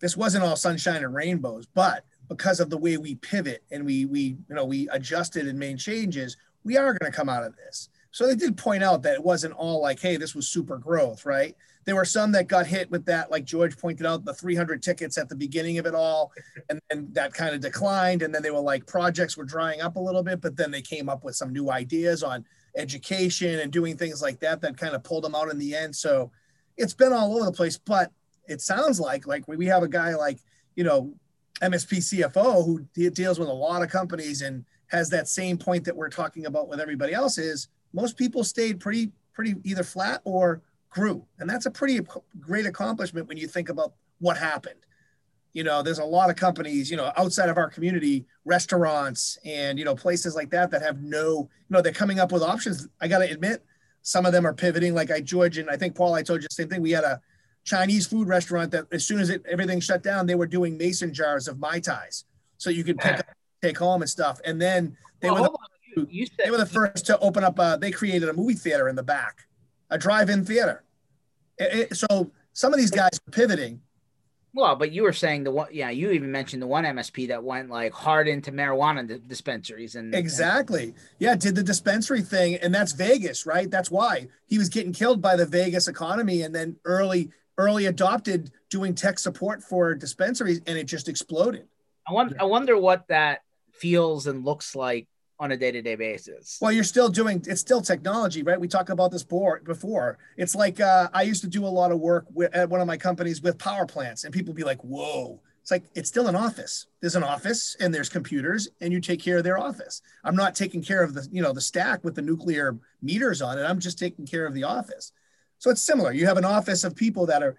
this wasn't all sunshine and rainbows, but because of the way we pivot and we we you know we adjusted and made changes, we are going to come out of this. So they did point out that it wasn't all like, hey, this was super growth, right? There were some that got hit with that, like George pointed out, the 300 tickets at the beginning of it all, and then that kind of declined. And then they were like, projects were drying up a little bit, but then they came up with some new ideas on education and doing things like that that kind of pulled them out in the end. So it's been all over the place, but it sounds like like we have a guy like you know MSP CFO who deals with a lot of companies and has that same point that we're talking about with everybody else is most people stayed pretty pretty either flat or grew. And that's a pretty great accomplishment when you think about what happened. You know there's a lot of companies you know outside of our community restaurants and you know places like that that have no you know they're coming up with options. I got to admit some of them are pivoting. Like i george and i think paul i told you the same thing. We had a chinese food restaurant that as soon as it, everything shut down they were doing mason jars of mai tais. So you could pick up take home and stuff and then they well, were the, you said they were the first to open up. Uh, they created a movie theater in the back, a drive-in theater. It, it, so some of these guys are pivoting. Well, but you were saying the one, yeah, you even mentioned the one MSP that went like hard into marijuana dispensaries and exactly, and- yeah, did the dispensary thing, and that's Vegas, right? That's why he was getting killed by the Vegas economy, and then early, early adopted doing tech support for dispensaries, and it just exploded. I wonder, I wonder what that feels and looks like on a day-to-day basis. Well, you're still doing it's still technology, right? We talked about this board before. It's like uh, I used to do a lot of work with, at one of my companies with power plants, and people be like, "Whoa!" It's like it's still an office. There's an office, and there's computers, and you take care of their office. I'm not taking care of the you know the stack with the nuclear meters on it. I'm just taking care of the office. So it's similar. You have an office of people that are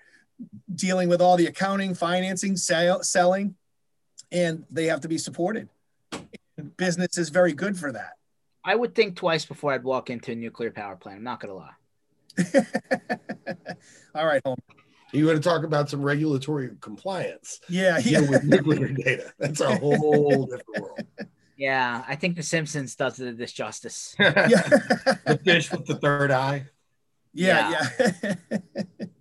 dealing with all the accounting, financing, sale, selling, and they have to be supported business is very good for that. I would think twice before I'd walk into a nuclear power plant. I'm not going to lie. All right, Homer. You want to talk about some regulatory compliance? Yeah, yeah. With nuclear data, that's a whole different world. Yeah, I think The Simpsons does this justice. the fish with the third eye. Yeah, yeah. Yeah.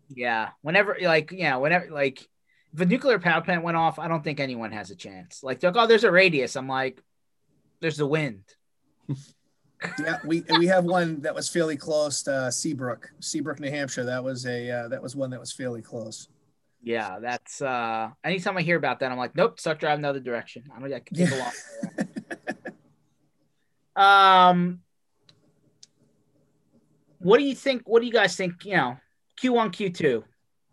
yeah. Whenever, like, yeah, whenever, like, if a nuclear power plant went off, I don't think anyone has a chance. Like, like, oh, there's a radius. I'm like, there's the wind. yeah, we we have one that was fairly close to uh, Seabrook, Seabrook, New Hampshire. That was a uh, that was one that was fairly close. Yeah, that's uh anytime I hear about that, I'm like, nope, start driving the other direction. I don't I can take yeah. a long Um what do you think? What do you guys think? You know, Q1, Q2.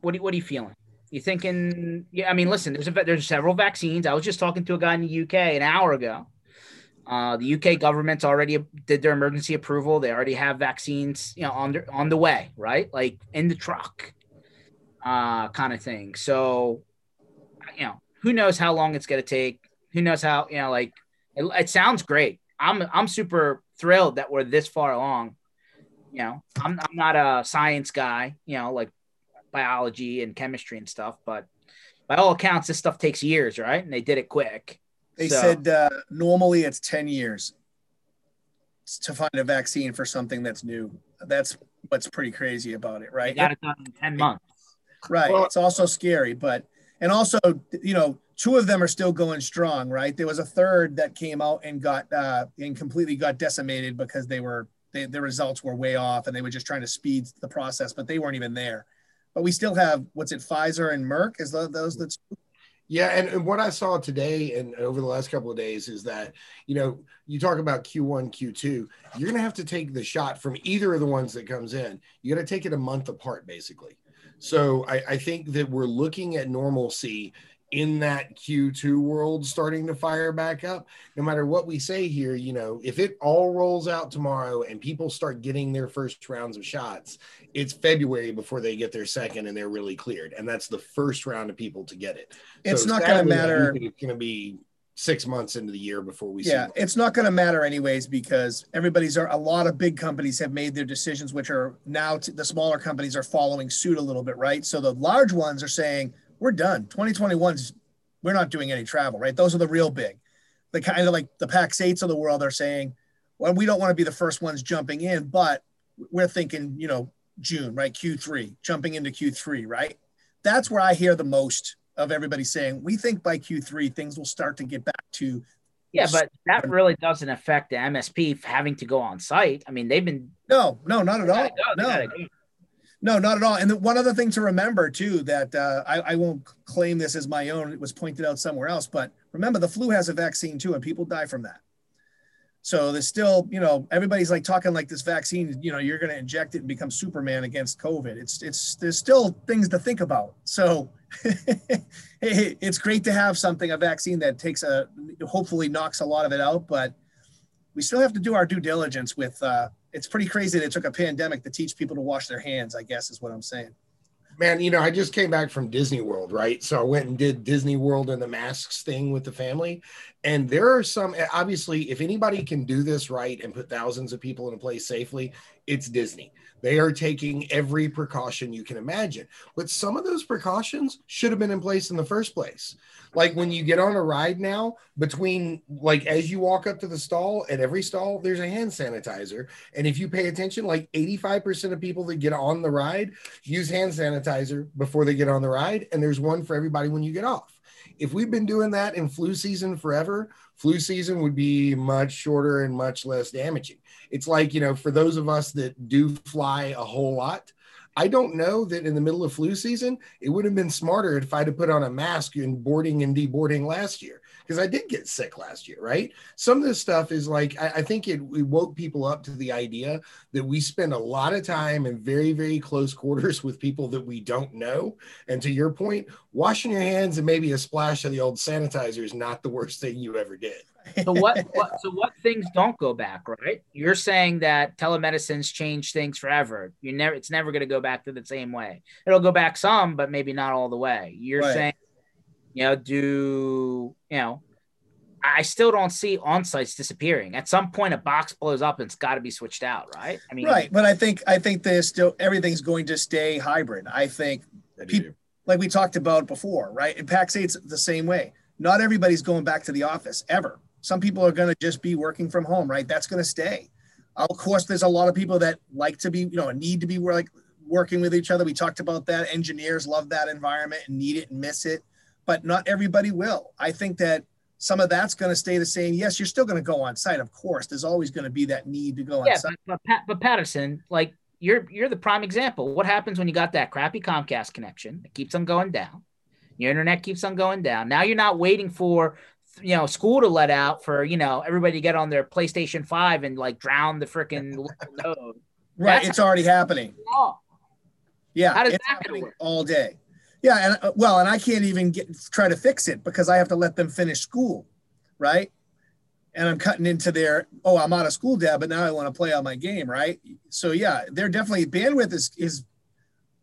What do what are you feeling? You thinking? Yeah, I mean, listen. There's a there's several vaccines. I was just talking to a guy in the UK an hour ago uh, the UK government's already did their emergency approval. They already have vaccines, you know, on the, on the way, right? Like in the truck, uh, kind of thing. So, you know, who knows how long it's going to take? Who knows how, you know, like it, it, sounds great. I'm I'm super thrilled that we're this far along. You know, I'm I'm not a science guy, you know, like biology and chemistry and stuff, but by all accounts, this stuff takes years, right? And they did it quick. They so, said uh, normally it's 10 years to find a vaccine for something that's new. That's what's pretty crazy about it, right? got it done in 10 months. Right. Well, it's also scary, but, and also, you know, two of them are still going strong, right? There was a third that came out and got, uh, and completely got decimated because they were, they, the results were way off and they were just trying to speed the process, but they weren't even there. But we still have, what's it, Pfizer and Merck? Is those the two? Yeah, and, and what I saw today and over the last couple of days is that, you know, you talk about Q1, Q2, you're going to have to take the shot from either of the ones that comes in. You got to take it a month apart, basically. So I, I think that we're looking at normalcy in that Q2 world starting to fire back up. No matter what we say here, you know, if it all rolls out tomorrow and people start getting their first rounds of shots, it's February before they get their second and they're really cleared. And that's the first round of people to get it. It's so not going to matter. It's going to be six months into the year before we yeah it's not going to matter anyways because everybody's are a lot of big companies have made their decisions which are now t- the smaller companies are following suit a little bit right so the large ones are saying we're done. 2021's we're not doing any travel, right? Those are the real big. The kind of like the Pax8s of the world are saying, well, we don't want to be the first ones jumping in, but we're thinking, you know, June, right? Q3, jumping into Q3, right? That's where I hear the most of everybody saying, we think by Q3 things will start to get back to. Yeah, but that really doesn't affect the MSP having to go on site. I mean, they've been. No, no, not at all. No. No, not at all. And the, one other thing to remember too that uh, I, I, won't claim this as my own. It was pointed out somewhere else, but remember the flu has a vaccine too, and people die from that. So there's still, you know, everybody's like talking like this vaccine. You know, you're going to inject it and become Superman against COVID. It's it's there's still things to think about. So it's great to have something a vaccine that takes a hopefully knocks a lot of it out, but we still have to do our due diligence with. Uh, it's pretty crazy that it took a pandemic to teach people to wash their hands. I guess is what I'm saying. Man, you know, I just came back from Disney World, right? So I went and did Disney World and the masks thing with the family. And there are some, obviously, if anybody can do this right and put thousands of people in a place safely, it's Disney. They are taking every precaution you can imagine. But some of those precautions should have been in place in the first place. Like when you get on a ride now, between like as you walk up to the stall, at every stall, there's a hand sanitizer. And if you pay attention, like 85% of people that get on the ride use hand sanitizer before they get on the ride. And there's one for everybody when you get off. If we've been doing that in flu season forever, flu season would be much shorter and much less damaging. It's like, you know, for those of us that do fly a whole lot, I don't know that in the middle of flu season, it would have been smarter if I'd have put on a mask in boarding and deboarding last year because I did get sick last year, right? Some of this stuff is like, I, I think it, it, woke people up to the idea that we spend a lot of time in very, very close quarters with people that we don't know. And to your point, washing your hands and maybe a splash of the old sanitizer is not the worst thing you ever did so what, what so what things don't go back right you're saying that telemedicine's changed things forever you never it's never going to go back to the same way it'll go back some but maybe not all the way you're right. saying you know do you know I still don't see on sites disappearing. At some point, a box blows up and it's got to be switched out, right? I mean, right. But I think I think there's still everything's going to stay hybrid. I think people, like we talked about before, right? And Pax8's the same way. Not everybody's going back to the office ever. Some people are going to just be working from home, right? That's going to stay. Of course, there's a lot of people that like to be, you know, need to be like working with each other. We talked about that. Engineers love that environment and need it and miss it, but not everybody will. I think that some of that's going to stay the same. Yes, you're still going to go on site, of course. There's always going to be that need to go on site. But, but, but Patterson, like you're you're the prime example. What happens when you got that crappy Comcast connection? It keeps on going down. Your internet keeps on going down. Now you're not waiting for you know school to let out for you know everybody to get on their PlayStation Five and like drown the freaking node. Right, That's it's already happening. Yeah, how does it's that happening all day? Yeah, and uh, well, and I can't even get try to fix it because I have to let them finish school, right? And I'm cutting into their oh, I'm out of school, dad, but now I want to play on my game, right? So yeah, they're definitely bandwidth is is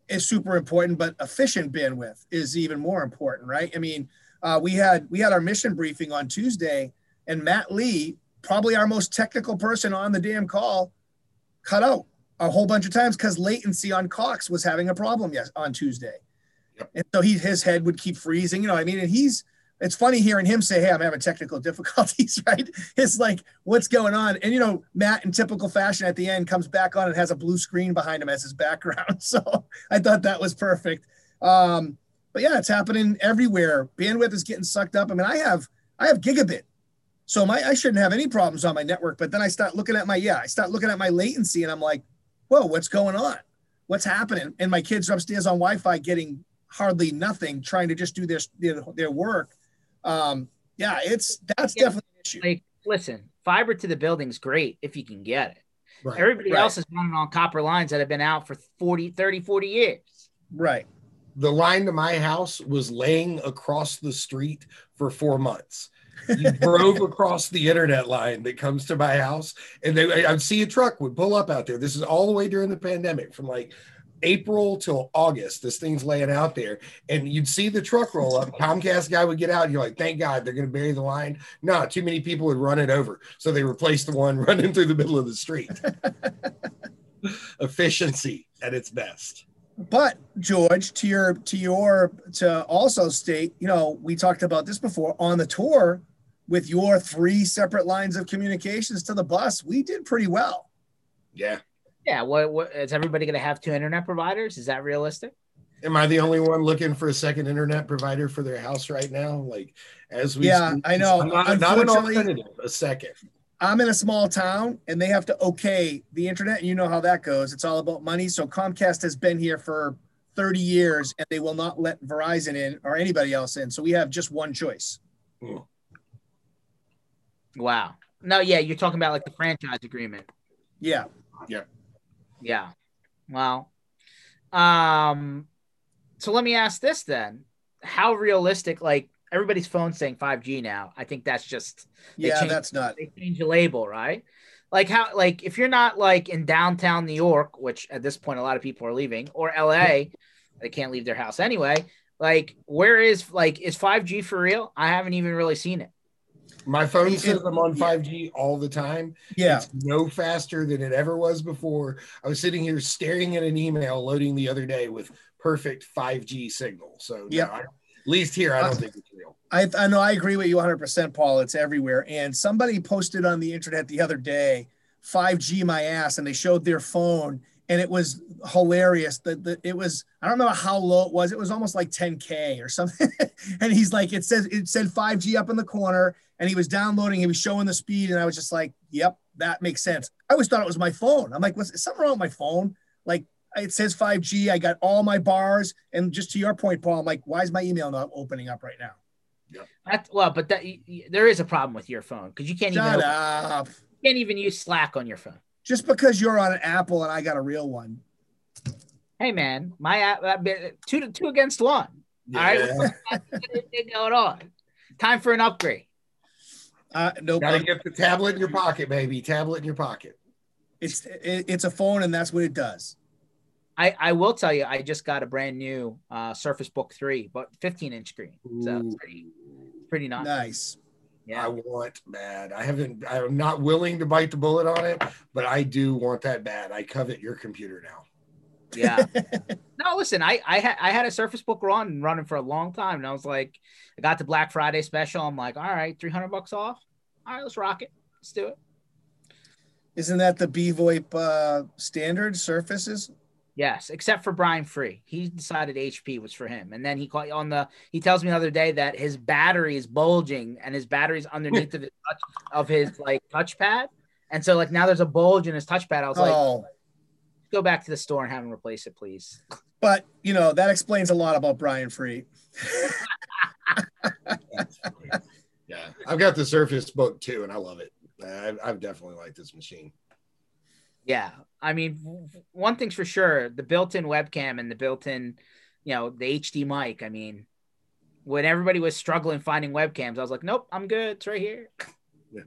is super important, but efficient bandwidth is even more important, right? I mean, uh, we had we had our mission briefing on Tuesday, and Matt Lee, probably our most technical person on the damn call, cut out a whole bunch of times because latency on Cox was having a problem yes on Tuesday, yep. and so he his head would keep freezing. You know, I mean, and he's it's funny hearing him say, "Hey, I'm having technical difficulties." Right? It's like, what's going on? And you know, Matt, in typical fashion, at the end comes back on and has a blue screen behind him as his background. So I thought that was perfect. Um, but yeah, it's happening everywhere. Bandwidth is getting sucked up. I mean, I have I have gigabit, so my I shouldn't have any problems on my network. But then I start looking at my yeah, I start looking at my latency, and I'm like, whoa, what's going on? What's happening? And my kids are upstairs on Wi-Fi getting hardly nothing trying to just do their their, their work. Um, yeah, it's that's Yeah. definitely an issue. Like, listen, fiber to the building's great if you can get it. Right. Everybody Right. else is running on copper lines that have been out for 40, 30, 40 years. right. the line to my house was laying across the street for four months. You drove across the internet line that comes to my house, and they I'd see a truck would pull up out there. This is all the way during the pandemic, from like April till August. This thing's laying out there, and you'd see the truck roll up. Comcast guy would get out, and you're like, "Thank God they're going to bury the line." No, too many people would run it over, so they replaced the one running through the middle of the street. Efficiency at its best. But George, to your to your to also state, you know, we talked about this before on the tour with your three separate lines of communications to the bus. We did pretty well. Yeah. Yeah, what, what is everybody going to have two internet providers? Is that realistic? Am I the only one looking for a second internet provider for their house right now? Like, as we Yeah, speak, I know. Not, not an alternative, a second. I'm in a small town and they have to okay the internet. And you know how that goes. It's all about money. So Comcast has been here for 30 years and they will not let Verizon in or anybody else in. So we have just one choice. Hmm. Wow. No, yeah, you're talking about like the franchise agreement. Yeah. Yeah. Well, um, so let me ask this then: How realistic? Like everybody's phone saying 5G now. I think that's just Yeah, changed- that's not. they change the label, right? Like how? Like if you're not like in downtown New York, which at this point a lot of people are leaving, or LA, they can't leave their house anyway. Like where is like is 5G for real? I haven't even really seen it. My phone says I'm on 5G all the time. Yeah. It's no faster than it ever was before. I was sitting here staring at an email loading the other day with perfect 5G signal. So, no, I- at least here, I don't Uh, think it's real. I, I know I agree with you 100%, Paul. It's everywhere. And somebody posted on the internet the other day 5G my ass, and they showed their phone, and it was hilarious. That the, it was, I don't remember how low it was. It was almost like 10K or something. and he's like, it says, it said 5G up in the corner, and he was downloading, he was showing the speed, and I was just like, yep, that makes sense. I always thought it was my phone. I'm like, what's is something wrong with my phone? Like, it says 5G. I got all my bars. And just to your point, Paul, I'm like, why is my email not opening up right now? That's well, but that there is a problem with your phone because you can't even Shut open- up. you can't even use Slack on your phone. Just because you're on an Apple and I got a real one. Hey man, my app two to two against one. All right, Yeah. Thing going on. Time for an upgrade. Uh, no, Got to get the tablet in your pocket, baby. Tablet in your pocket. it's it, it's a phone and that's what it does. I, I will tell you, I just got a brand new uh, Surface Book 3, but 15 inch screen. So it's pretty, pretty nice. Nice. I want bad. I haven't. I'm not willing to bite the bullet on it, but I do want that bad. I covet your computer now. Yeah. no, listen, I I, ha- I had a Surface Book run running for a long time, and I was like, I got the Black Friday special. I'm like, all right, 300 bucks off. All right, let's rock it. Let's do it. Isn't that the BVoIP uh, standard surfaces? Yes, except for Brian Free. He decided HP was for him. And then he called on the he tells me the other day that his battery is bulging and his battery's underneath of his touch of his like touchpad. And so like now there's a bulge in his touchpad. I was like, oh, go back to the store and have him replace it, please. but you know that explains a lot about Brian Free. Yeah, I've got the Surface Book too, and I love it. I've, I've definitely liked this machine. Yeah. I mean, one thing's for sure, the built-in webcam and the built-in, you know, the HD mic. I mean, when everybody was struggling finding webcams, I was like, nope, I'm good. It's right here. Yeah.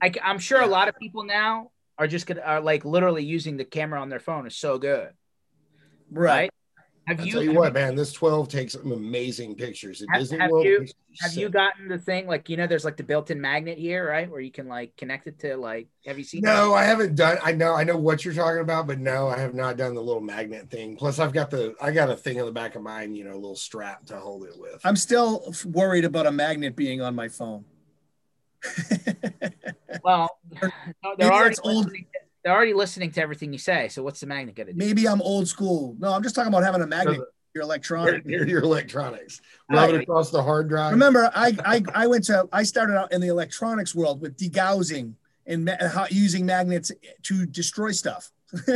I, am sure a lot of people now are just gonna are like literally using the camera on their phone is so good, right? Have I you, tell you have what, man, this 12 takes some amazing pictures. At Have- Disney have World, you- pictures are have you gotten the thing like you know there's like the built-in magnet here, right, where you can like connect it to like have you seen? that? No, I haven't done. I know, I know what you're talking about, but no, I have not done the little magnet thing. Plus, I've got the, I got a thing in the back of mine, you know, a little strap to hold it with. I'm still worried about a magnet being on my phone. Well, they're Maybe already that's old- to, they're already listening to everything you say. So what's the magnet gonna do? Maybe I'm old school. No, I'm just talking about having a magnet. So Your Near, electronic. near your electronics, rub it Right. across the hard drive. Remember, I, I I went to I started out in the electronics world with degaussing and ma- how, using magnets to destroy stuff.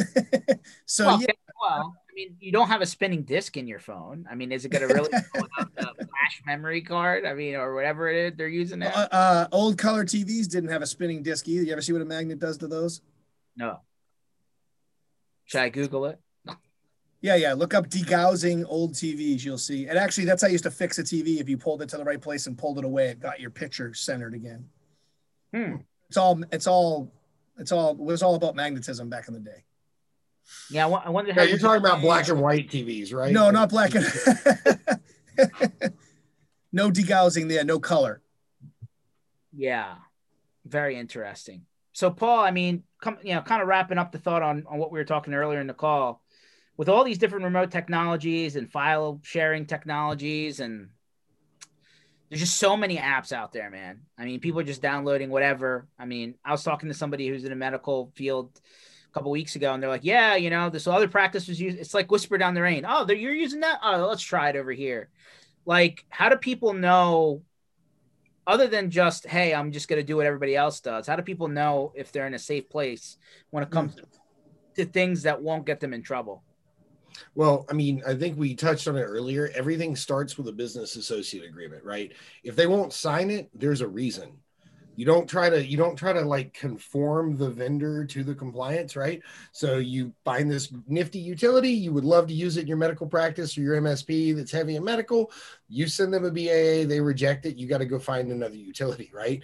so well, yeah, well, I mean, you don't have a spinning disc in your phone. I mean, is it going to really pull out the flash memory card? I mean, or whatever it is they're using now? Uh, uh, old color TVs didn't have a spinning disc either. You ever see what a magnet does to those? No. Should I Google it? Yeah, yeah. Look up degaussing old TVs. You'll see. And actually, that's how I used to fix a TV. If you pulled it to the right place and pulled it away, it got your picture centered again. Hmm. It's all. It's all. It's all. It was all about magnetism back in the day. Yeah, I wonder how Yeah, you're talking about black and white TVs, right? No, not black and. no degaussing there. No color. Yeah, very interesting. So, Paul, I mean, come, you know, kind of wrapping up the thought on on what we were talking earlier in the call, with all these different remote technologies and file sharing technologies, and there's just so many apps out there, man. I mean, people are just downloading whatever. I mean, I was talking to somebody who's in a medical field a couple weeks ago, and they're like, "Yeah, you know, this other practice was used. It's like whisper down the rain. Oh, you're using that. Oh, let's try it over here. Like, how do people know? Other than just hey i'm just going to do what everybody else does how do people know if they're in a safe place when it hmm. comes to things that won't get them in trouble Well, I mean, I think we touched on it earlier. Everything starts with a business associate agreement, right? If they won't sign it, there's a reason. You don't try to you don't try to like conform the vendor to the compliance, right? So you find this nifty utility, you would love to use it in your medical practice or your MSP that's heavy in medical. You send them a BAA, they reject it, you got to go find another utility, right?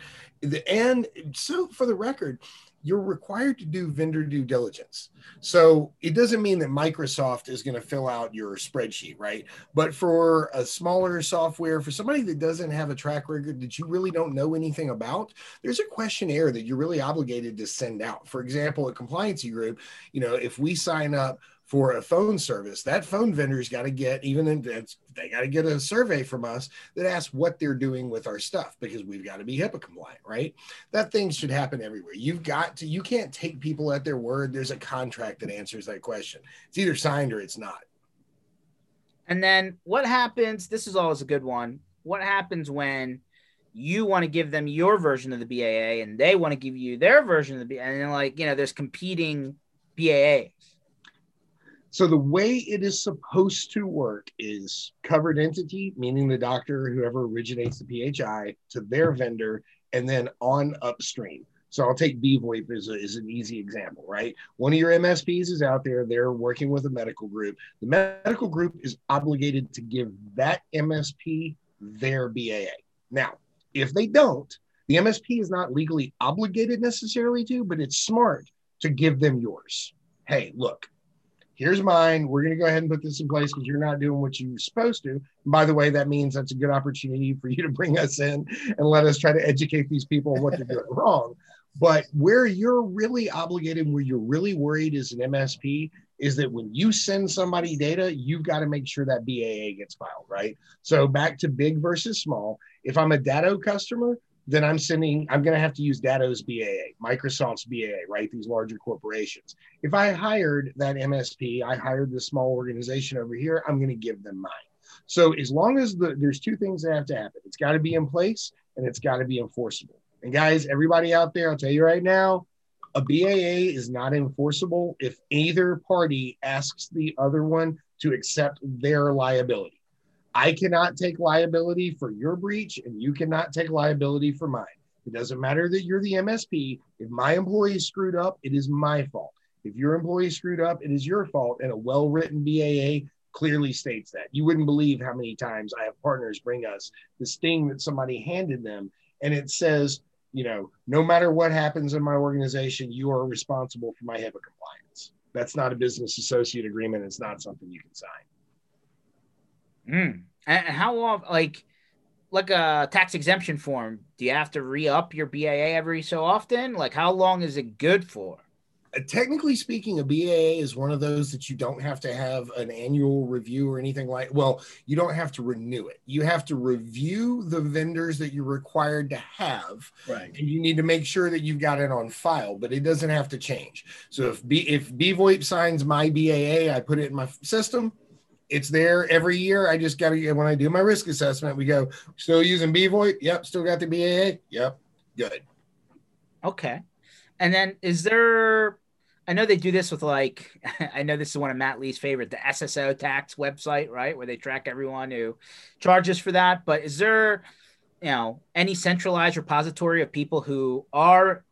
And so for the record, you're required to do vendor due diligence. So it doesn't mean that Microsoft is going to fill out your spreadsheet, right? But for a smaller software, for somebody that doesn't have a track record that you really don't know anything about, there's a questionnaire that you're really obligated to send out. For example, a compliancy group, you know, if we sign up for a phone service, that phone vendor's got to get even in they got to get a survey from us that asks what they're doing with our stuff because we've got to be HIPAA compliant, right? That thing should happen everywhere. You've got to, you can't take people at their word. There's a contract that answers that question. It's either signed or it's not. and then what happens this is always a good one what happens when you want to give them your version of the baa and they want to give you their version of the baa and then like you know there's competing baas So the way it is supposed to work is covered entity, meaning the doctor, whoever originates the PHI, to their vendor, and then on upstream. So I'll take BVoIP as, a, as an easy example, right? One of your MSPs is out there, they're working with a medical group. The medical group is obligated to give that MSP their BAA. Now, if they don't, the MSP is not legally obligated necessarily to, but it's smart to give them yours. Hey, look, here's mine. We're going to go ahead and put this in place because you're not doing what you're supposed to. And by the way, that means that's a good opportunity for you to bring us in and let us try to educate these people on what they're doing wrong. But where you're really obligated, where you're really worried as an MSP, is that when you send somebody data, you've got to make sure that BAA gets filed, right? So back to big versus small. If I'm a Datto customer, then I'm sending, I'm going to have to use Datto's BAA, Microsoft's BAA, right? These larger corporations. If I hired that MSP, I hired this small organization over here, I'm going to give them mine. So as long as the, there's two things that have to happen, it's got to be in place and it's got to be enforceable. And guys, everybody out there, I'll tell you right now, a BAA is not enforceable if either party asks the other one to accept their liability. I cannot take liability for your breach, and you cannot take liability for mine. It doesn't matter that you're the MSP. If my employee screwed up, it is my fault. If your employee screwed up, it is your fault. And a well written BAA clearly states that. You wouldn't believe how many times I have partners bring us this thing that somebody handed them, and it says, you know, no matter what happens in my organization, you are responsible for my HIPAA compliance. That's not a business associate agreement. It's not something you can sign. Mm. And how long, like, like a tax exemption form, do you have to re up your BAA every so often? Like, how long is it good for? Uh, technically speaking, a BAA is one of those that you don't have to have an annual review or anything like. Well, you don't have to renew it. You have to review the vendors that you're required to have, Right. and you need to make sure that you've got it on file. But it doesn't have to change. So if B if BVoIP signs my BAA, I put it in my system. It's there every year. I just got to when I do my risk assessment, we go still using BVoIP. Yep, still got the BAA. Yep, good. Okay. And then is there I know they do this with like I know this is one of Matt Lee's favorite, the SSO tax website, right, where they track everyone who charges for that. But is there, you know, any centralized repository of people who are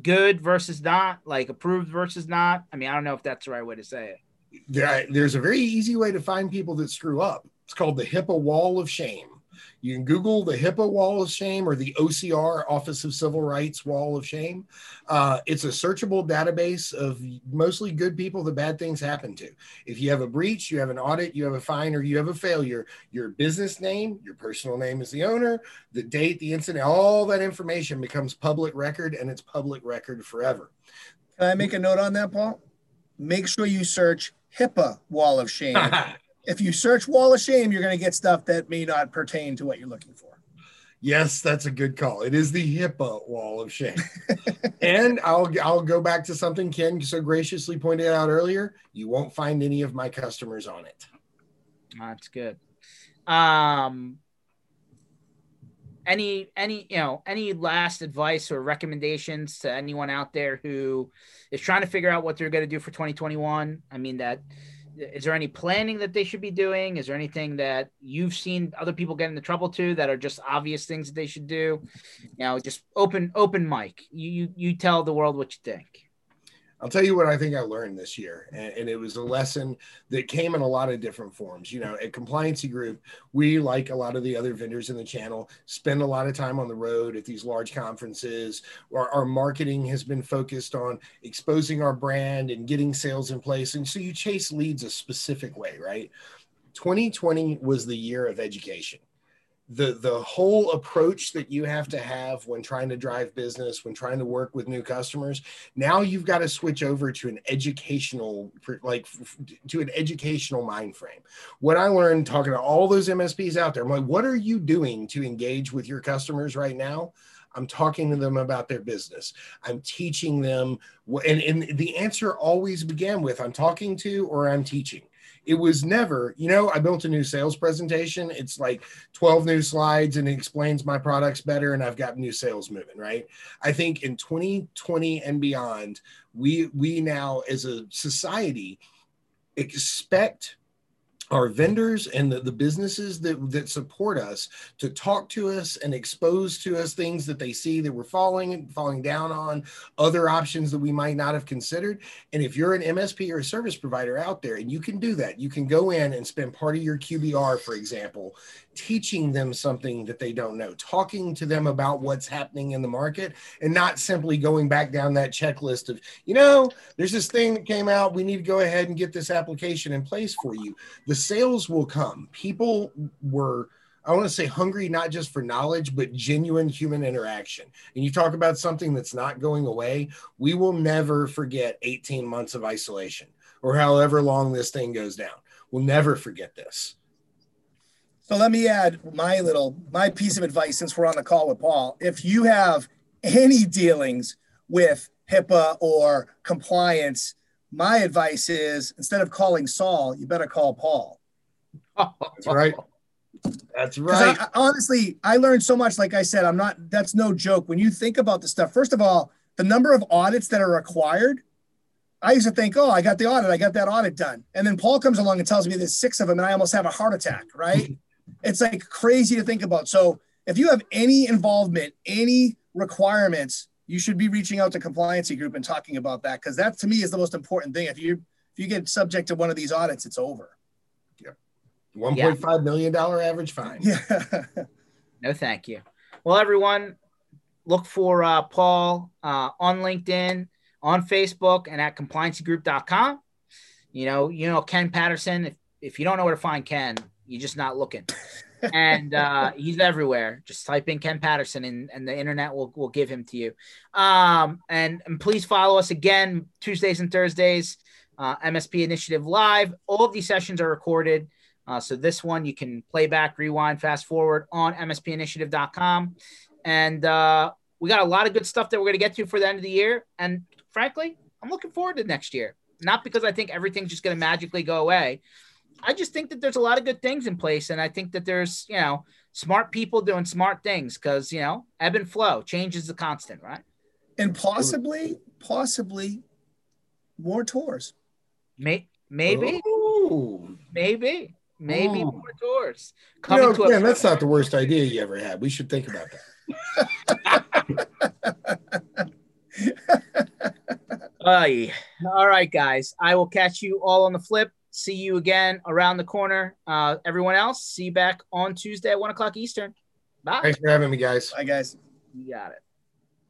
good versus not, like approved versus not? I mean, I don't know if that's the right way to say it. There, there's a very easy way to find people that screw up. It's called the HIPAA Wall of Shame. You can Google the HIPAA Wall of Shame or the OCR Office of Civil Rights Wall of Shame. Uh, it's a searchable database of mostly good people that bad things happen to. If you have a breach, you have an audit, you have a fine, or you have a failure, your business name, your personal name is the owner, the date, the incident, all that information becomes public record and it's public record forever. Can I make a note on that, Paul? Make sure you search HIPAA Wall of Shame. if you search Wall of Shame, you're going to get stuff that may not pertain to what you're looking for. Yes, that's a good call. It is the HIPAA Wall of Shame. and I'll I'll go back to something Ken so graciously pointed out earlier. You won't find any of my customers on it. That's good. Um, any any you know any last advice or recommendations to anyone out there who is trying to figure out what they're going to do for 2021 i mean that is there any planning that they should be doing? Is there anything that you've seen other people get into trouble to that are just obvious things that they should do? You know just open open mic. You you, you tell the world what you think I'll tell you what I think I learned this year, and, and, it was a lesson that came in a lot of different forms. You know, at Compliancy Group, we, like a lot of the other vendors in the channel, spend a lot of time on the road at these large conferences. Our, our marketing has been focused on exposing our brand and getting sales in place. And so you chase leads a specific way, right? 2020 was the year of education the the whole approach that you have to have when trying to drive business when trying to work with new customers now you've got to switch over to an educational like to an educational mind frame what i learned talking to all those msps out there i'm like what are you doing to engage with your customers right now I'm talking to them about their business. I'm teaching them, and, and the answer always began with I'm talking to or I'm teaching. It was never, you know, I built a new sales presentation. It's like 12 new slides and it explains my products better and I've got new sales moving, right? I think in 2020 and beyond, we we now as a society expect our vendors and the, the businesses that, that support us to talk to us and expose to us things that they see that we're falling falling down on other options that we might not have considered. And if you're an msp or a service provider out there and you can do that you can go in and spend part of your qbr for example teaching them something that they don't know talking to them about what's happening in the market and not simply going back down that checklist of you know there's this thing that came out we need to go ahead and get this application in place for you the sales will come. People were, I want to say, hungry not just for knowledge, but genuine human interaction. And you talk about something that's not going away. We will never forget 18 months of isolation or however long this thing goes down. We'll never forget this. So let me add my little my piece of advice since we're on the call with Paul. If you have any dealings with HIPAA or compliance, my advice is instead of calling Saul, you better call Paul. That's right. That's right. I, honestly, I learned so much. Like I said, I'm not, that's no joke. When you think about the stuff, first of all, the number of audits that are required, I used to think, oh, I got the audit, I got that audit done. And then Paul comes along and tells me there's six of them, and I almost have a heart attack, right? it's like crazy to think about. So if you have any involvement, any requirements you should be reaching out to compliancy group and talking about that because that to me is the most important thing. If you if you get subject to one of these audits, it's over. Yep. One point five million dollar average fine. Yeah. no, thank you. Well, everyone, look for uh, Paul uh, on LinkedIn, on Facebook, and at compliancygroup.com. You know, you know Ken Patterson. If if you don't know where to find Ken, you're just not looking and uh, he's everywhere. Just type in Ken Patterson, and, and the internet will, will give him to you. Um, and, and please follow us again Tuesdays and Thursdays, uh, MSP Initiative Live. All of these sessions are recorded. Uh, so this one you can play back, rewind, fast forward on MSPinitiative.com. And uh, we got a lot of good stuff that we're going to get to for the end of the year. And frankly, I'm looking forward to next year. Not because I think everything's just going to magically go away, I just think that there's a lot of good things in place, and I think that there's you know smart people doing smart things because you know ebb and flow, change is the constant, right? And possibly, possibly, more tours. May, maybe, Ooh. maybe, maybe Ooh. more tours You coming know, to Ken, a that's not the worst idea you ever had. We should think about that. All right, guys. I will catch you all on the flip. See you again around the corner. Uh, everyone else, see you back on Tuesday at one o'clock Eastern. Bye. Thanks for having me, guys. Bye, guys. You got it.